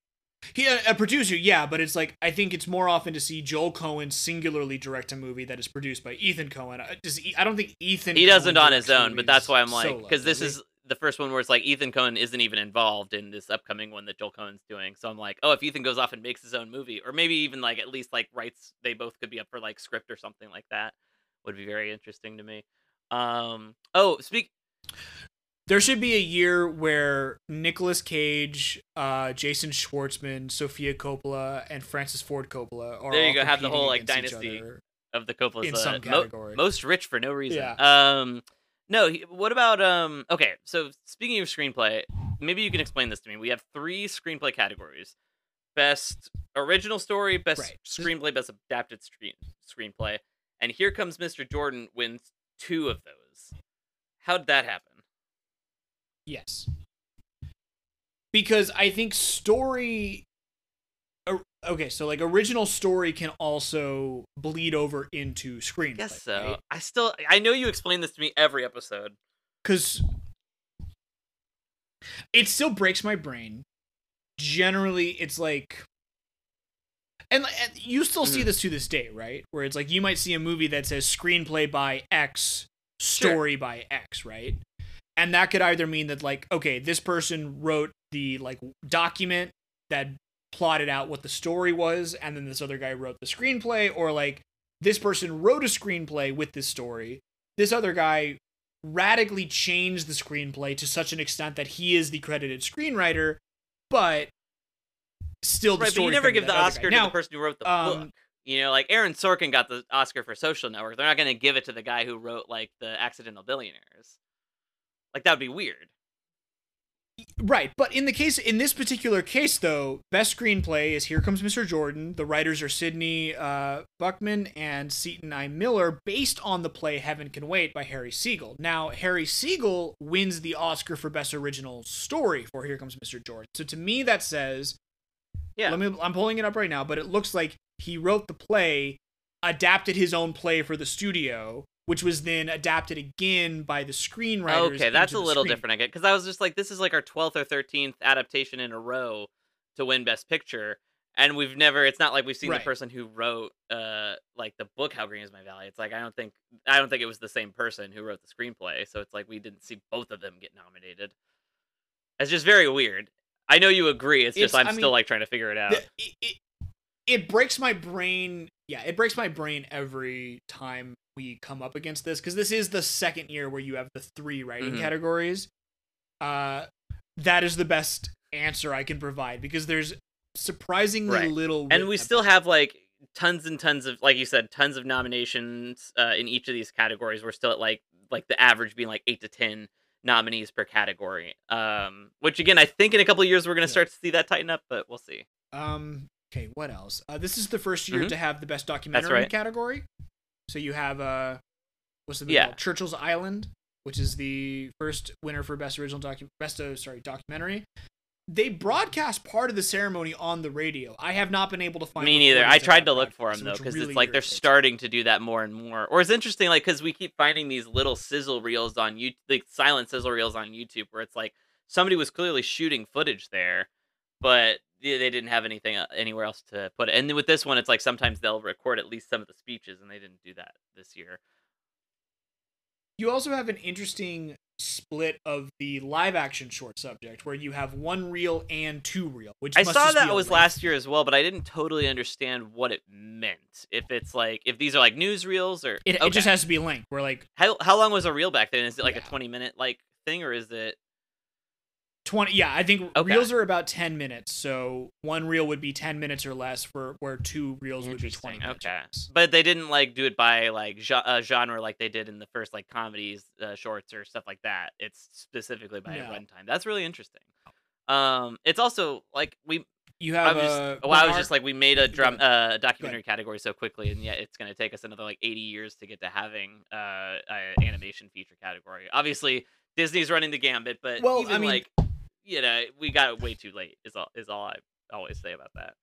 he a, a producer, yeah, but it's like I think it's more often to see Joel Coen singularly direct a movie that is produced by Ethan Coen. Uh, Does I don't think Ethan. he doesn't on his own, but that's why I'm like, because this is the first one where it's like Ethan Coen isn't even involved in this upcoming one that Joel Coen's doing. So I'm like, oh, if Ethan goes off and makes his own movie, or maybe even like at least like writes, they both could be up for like script or something like that, would be very interesting to me. Um, oh, speak. There should be a year where Nicolas Cage, uh, Jason Schwartzman, Sofia Coppola, and Francis Ford Coppola are There you all go, have the whole, like, dynasty. of the Coppola's In uh, some mo- category. most rich for no reason. Yeah. Um, no. he- What about um? Okay, so speaking of screenplay, maybe you can explain this to me. We have three screenplay categories: best original story, best Right. screenplay, best adapted screen screenplay. And here comes Mr. Jordan wins two of those. How'd that happen? Yes. Because I think story. Okay, so like original story can also bleed over into screenplay. Yes, guess so. I still, I know you explain this to me every episode. Because it still breaks my brain. Generally, it's like. And, and you still see Mhm. this to this day, right? Where it's like you might see a movie that says screenplay by X, story by X, right? And that could either mean that like, okay, this person wrote the like document that plotted out what the story was, and then this other guy wrote the screenplay, or like this person wrote a screenplay with this story. This other guy radically changed the screenplay to such an extent that he is the credited screenwriter, but still the Right, but story you never give the Oscar to now, the person who wrote the um, book. You know, like Aaron Sorkin got the Oscar for Social Network. They're not going to give it to the guy who wrote like the Accidental Billionaires. Like that would be weird. Right, but in the case in this particular case though, best screenplay is Here Comes Mr. Jordan. The writers are Sidney uh, Buchman and Seton I. Miller, based on the play Heaven Can Wait by Harry Segall. Now, Harry Segall wins the Oscar for best original story for Here Comes Mr. Jordan. So to me, that says, Yeah. let me. I'm pulling it up right now, but it looks like he wrote the play, adapted his own play for the studio. Which was then adapted again by the screenwriters. okay, that's a little screen. different. I get because I was just like, this is like our twelfth or thirteenth adaptation in a row to win Best Picture, and we've never. It's not like we've seen Right. the person who wrote uh like the book How Green Is My Valley. It's like I don't think I don't think it was the same person who wrote the screenplay. So it's like we didn't see both of them get nominated. It's just very weird. I know you agree. It's just I'm I still mean, like trying to figure it out. the- it, it, it breaks my brain yeah it breaks my brain every time we come up against this because this is the second year where you have the three writing Mhm. categories uh that is the best answer i can provide because there's surprisingly Right. little and we still have like tons and tons of like you said tons of nominations uh, in each of these categories we're still at like like the average being like 8 to 10 nominees per category um which again i think in a couple of years we're going to start to see that tighten up but we'll see Um. Okay. What else? Uh, this is the first year Mhm. to have the best documentary right. category. So you have uh, what's the Yeah. called? Churchill's Island, which is the first winner for best original docu best uh, sorry documentary. They broadcast part of the ceremony on the radio. I have not been able to find. Me neither. I tried to look for them though, because really it's like they're starting to do that more and more. Or it's interesting, like because we keep finding these little sizzle reels on YouTube, like silent sizzle reels on YouTube, where it's like somebody was clearly shooting footage there, but they they didn't have anything uh, anywhere else to put it. And then with this one, it's like sometimes they'll record at least some of the speeches, and they didn't do that this year. You also have an interesting split of the live action short subject where you have one reel and two reel, which I saw that was last year as well, but I didn't totally understand what it meant. If it's like if these are like newsreels or It, it just has to be a length. Where like how how long was a reel back then? Is it like Yeah. a twenty minute like thing or is it? Twenty. Yeah, I think Okay. reels are about ten minutes. So one reel would be ten minutes or less, for where two reels would be twenty minutes. okay. But they didn't like do it by like uh, genre like they did in the first like comedies, uh, shorts or stuff like that. It's specifically by No. runtime. That's really interesting. Um, it's also like we. You I have was just, well, I was just like we made a drum uh, documentary category so quickly, and yet it's going to take us another like eighty years to get to having uh, a animation feature category. Obviously, Disney's running the gambit, but Well, even I mean- like you know we got it way too late. Is all is all I always say about that.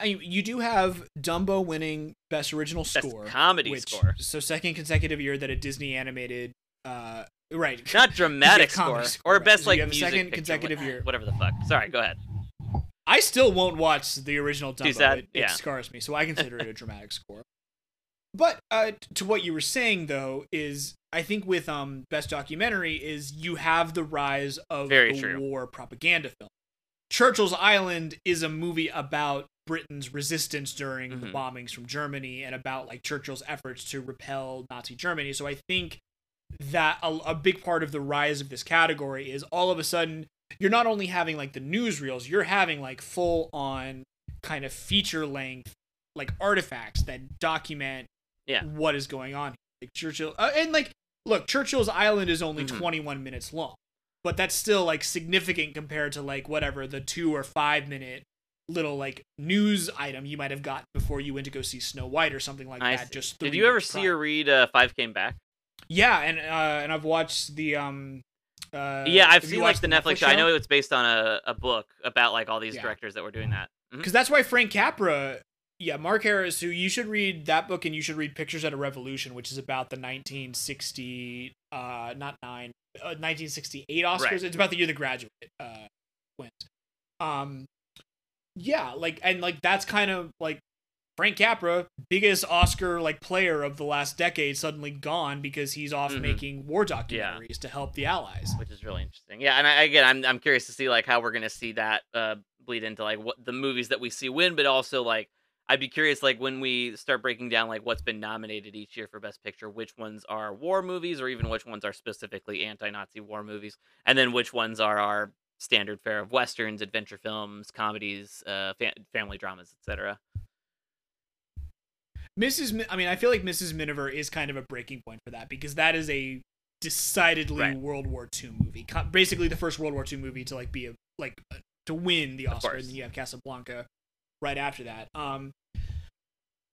I mean, you do have Dumbo winning best original Best score, comedy which, score. So second consecutive year that a Disney animated, uh, right? not dramatic score, score, or right. best So like you have music second picture, consecutive wha- year. whatever the fuck. Sorry, go ahead. I still won't watch the original Dumbo. sad? It, Yeah. it scars me, so I consider it a dramatic score. But uh, to what you were saying though is, I think with um best documentary is you have the rise of Very the true. war propaganda film. Churchill's Island is a movie about Britain's resistance during the Mhm. bombings from Germany and about like Churchill's efforts to repel Nazi Germany. So I think that a, a big part of the rise of this category is all of a sudden you're not only having like the newsreels, you're having like full on kind of feature length like artifacts that document Yeah. what is going on. Like Churchill uh, and like look, Churchill's Island is only Mhm. 21 minutes long, but that's still like significant compared to like whatever the 2 or 5 minute little like news item you might have got before you went to go see Snow White or something like I that see. just Did you ever see prior. or read uh, Five Came Back? Yeah, and uh and I've watched the um uh yeah, I've seen like the Netflix show. I know it's based on a, a book about like all these Yeah. directors that were doing that. Mhm. because that's why Frank Capra, yeah, Mark Harris, who you should read that book and you should read Pictures at a Revolution, which is about the 1960, uh, not nine, uh, 1968 Oscars. Right. It's about the year The Graduate uh, went. Um, yeah, like and like that's kind of like Frank Capra, biggest Oscar like player of the last decade, suddenly gone because he's off Mhm. making war Yeah. documentaries to help the Allies. which is really interesting. Yeah, and I, again, I'm I'm curious to see like how we're gonna see that uh, bleed into like what the movies that we see win, but also like I'd be curious like when we start breaking down like what's been nominated each year for Best Picture, which ones are war movies, or even which ones are specifically anti-Nazi war movies, and then which ones are our standard fare of westerns, adventure films, comedies, uh, fa- family dramas, etc. Mrs. Mi- I mean, I feel like Mrs. Miniver is kind of a breaking point for that because that is a decidedly Right. World War II movie. Basically, the first World War II movie to like be a like uh, to win the Oscar, and then you have Casablanca right after that. Um,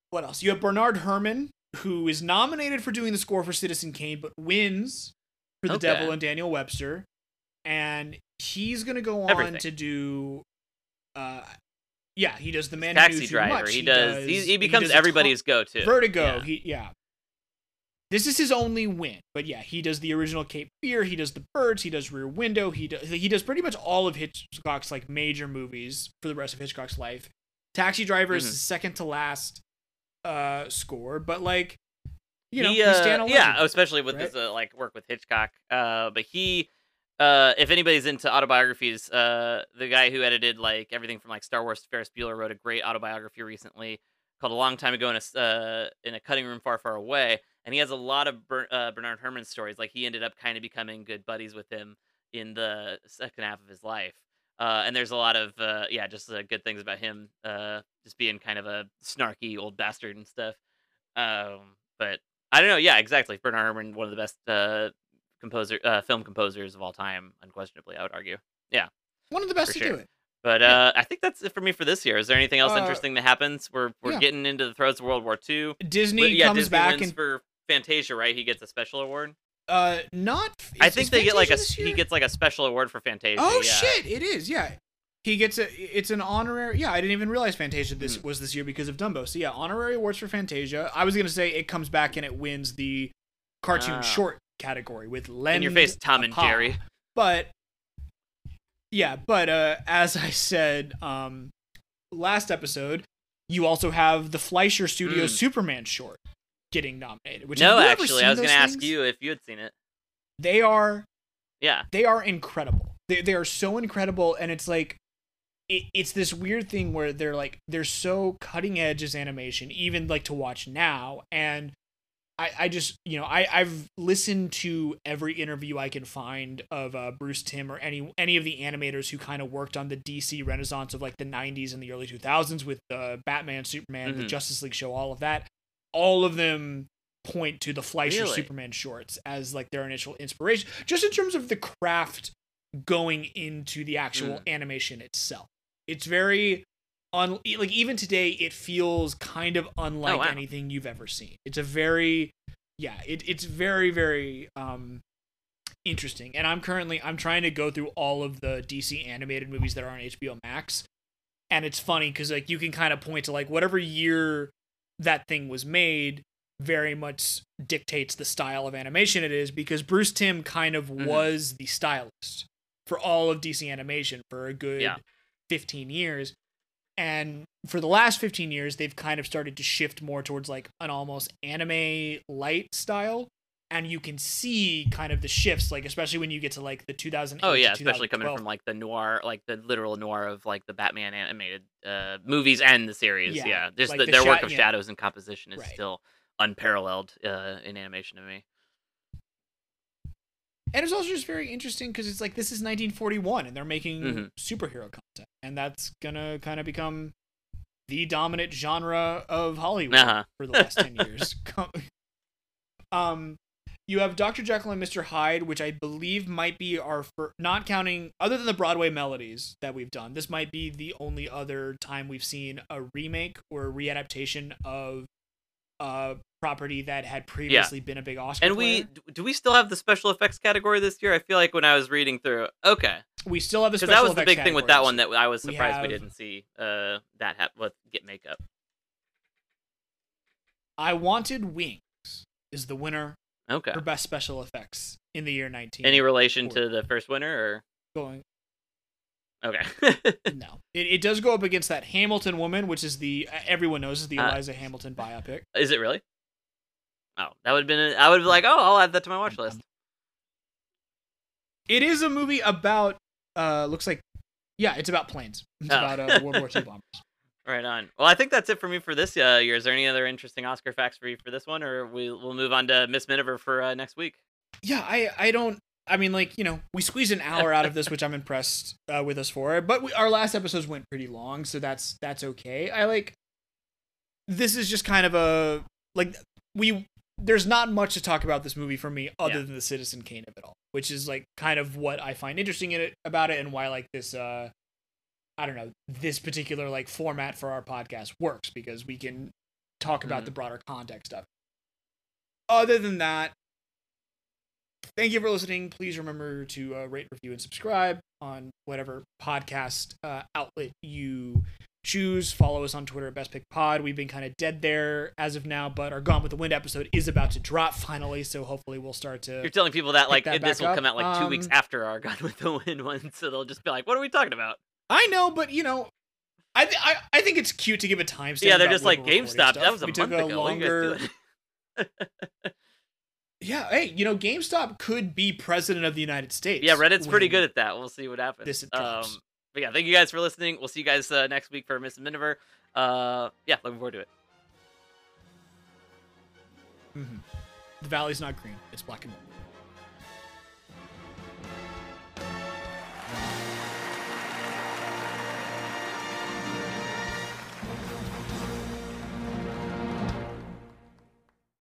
what else? You have Bernard Herrmann, who is nominated for doing the score for Citizen Kane, but wins for The Okay. Devil and Daniel Webster, and he's gonna go on Everything. to do. Uh, yeah, he does the man Who Taxi Too driver, Much. he, does. He, he becomes does everybody's go-to. Vertigo. Yeah. He yeah. This is his only win, but yeah, he does the original Cape Fear. He does the Birds. He does Rear Window. He does he does pretty much all of Hitchcock's like major movies for the rest of Hitchcock's life. Taxi Driver is Mhm. his second to last uh score, but like you know he, uh, yeah, especially with right? his uh, like work with Hitchcock. Uh, but he, uh, if anybody's into autobiographies, uh, the guy who edited like everything from like Star Wars to Ferris Bueller wrote a great autobiography recently called "A Long Time Ago in a uh, in a Cutting Room Far Far Away," and he has a lot of Ber- uh, Bernard Herrmann stories. Like he ended up kind of becoming good buddies with him in the second half of his life. Uh, and there's a lot of uh, yeah, just uh, good things about him, uh, just being kind of a snarky old bastard and stuff. Um, but I don't know. Yeah, exactly. Bernard Herrmann, one of the best uh, composer, uh, film composers of all time, unquestionably. I would argue. Yeah, one of the best to sure. do it. But uh, I think that's it for me for this year. Is there anything else interesting that happens? We're we're yeah. getting into the throes of World War II. Disney But, yeah, comes Disney back wins and for Fantasia, right? He gets a special award. Uh not. I think is they get like a Fantasia he gets like a special award for Fantasia. Oh yeah. shit! It is. Yeah, he gets a. It's an honorary. Yeah, I didn't even realize Fantasia this Hmm. was this year because of Dumbo. So yeah, honorary awards for Fantasia. I was gonna say it comes back and it wins the cartoon Ah. short category with Len. In your face, Tom and. Jerry. But yeah, but uh, as I said um, last episode, you also have the Fleischer Studio Mm. Superman short getting nominated. Which No, have you ever actually, I was gonna ask you if you had seen it. They are Yeah. they are incredible. They they are so incredible, and it's like it, it's this weird thing where they're like they're so cutting edge as animation, even like to watch now. And I I just you know I I've listened to every interview I can find of uh, Bruce Timm or any any of the animators who kind of worked on the DC Renaissance of like the '90s and the early 2000s with uh, Batman, Superman, the Mhm. Justice League show, all of that. All of them point to the Fleischer Really? Superman shorts as like their initial inspiration, just in terms of the craft going into the actual Mm. animation itself. It's very un like even today it feels kind of unlike Oh, wow. anything you've ever seen. It's a very yeah, it, it's very very um interesting. And I'm currently I'm trying to go through all of the DC animated movies that are on HBO Max. And it's funny cuz like you can kind of point to like whatever year that thing was made very much dictates the style of animation it is because Bruce Timm kind of Mhm. was the stylist for all of DC animation for a good Yeah. 15 years. And for the last 15 years, they've kind of started to shift more towards like an almost anime light style. And you can see kind of the shifts, like especially when you get to like the 2008. Oh yeah, especially coming from like the noir, like the literal noir of like the Batman animated uh, movies and the series. Yeah, Yeah, just like the, the their sha- work of yeah. shadows and composition is Right. still unparalleled uh, in animation to me. And it's also just very interesting because it's like this is 1941 and they're making Mhm. superhero content, and that's gonna kind of become the dominant genre of Hollywood Uh-huh. for the last 10 years. um, you have Dr. Jekyll and Mr. Hyde, which I believe might be our fir- not counting other than the Broadway melodies that we've done. This might be the only other time we've seen a remake or a readaptation of a property that had previously been a big Oscar. And we player. d- do we still have the special effects category this year? I feel like when I was reading through, okay, we still have the special effects category. because that was the big thing with that one that I was surprised we, have- didn't see uh, that hap- what get makeup. I Wanted Wings is the winner Okay, for best special effects in the year 19. any relation to the first winner or going? okay? No, it, it does go up against that Hamilton woman, which is the everyone knows is the Uh, Eliza Hamilton biopic. Is it really? Oh, that would have been. I would be like, oh, I'll add that to my watch list. It is a movie about uh looks like yeah, it's about planes. It's Oh. about uh, World War II bombers. Right on. Well, I think that's it for me for this uh, year. Is there any other interesting Oscar facts for you for this one, or we we'll move on to Miss Miniver for uh, next week? Yeah, I I don't. I mean, like you know, we squeezed an hour out of this, which I'm impressed uh, with us for. But we, our last episodes went pretty long, so that's that's okay. I like. This is just kind of a like we. There's not much to talk about this movie for me other Yeah. than the Citizen Kane of it all, which is like kind of what I find interesting in it about it and why like this. uh I don't know this particular like format for our podcast works because we can talk about Mhm. the broader context of it. Other than that, thank you for listening. Please remember to uh, rate, review, and subscribe on whatever podcast uh, outlet you choose. Follow us on Twitter at Best Pick Pod. We've been kind of dead there as of now, but our Gone with the Wind episode is about to drop finally, so hopefully we'll start to. You're telling people that like that this will up. come out like two weeks Um, after our Gone with the Wind one, so they'll just be like, "What are we talking about?" I know, but you know. I, th- I I think it's cute to give a timestamp. yeah, they're just like GameStop. That was a we month a ago. What are you guys longer. Yeah, hey, you know, GameStop could be president of the United States. yeah, Reddit's pretty good at that. We'll see what happens. this um, but yeah, thank you guys for listening. We'll see you guys uh, next week for Miss Miniver. Uh, yeah, looking forward to it. Mhm. The valley's not green; it's black and white.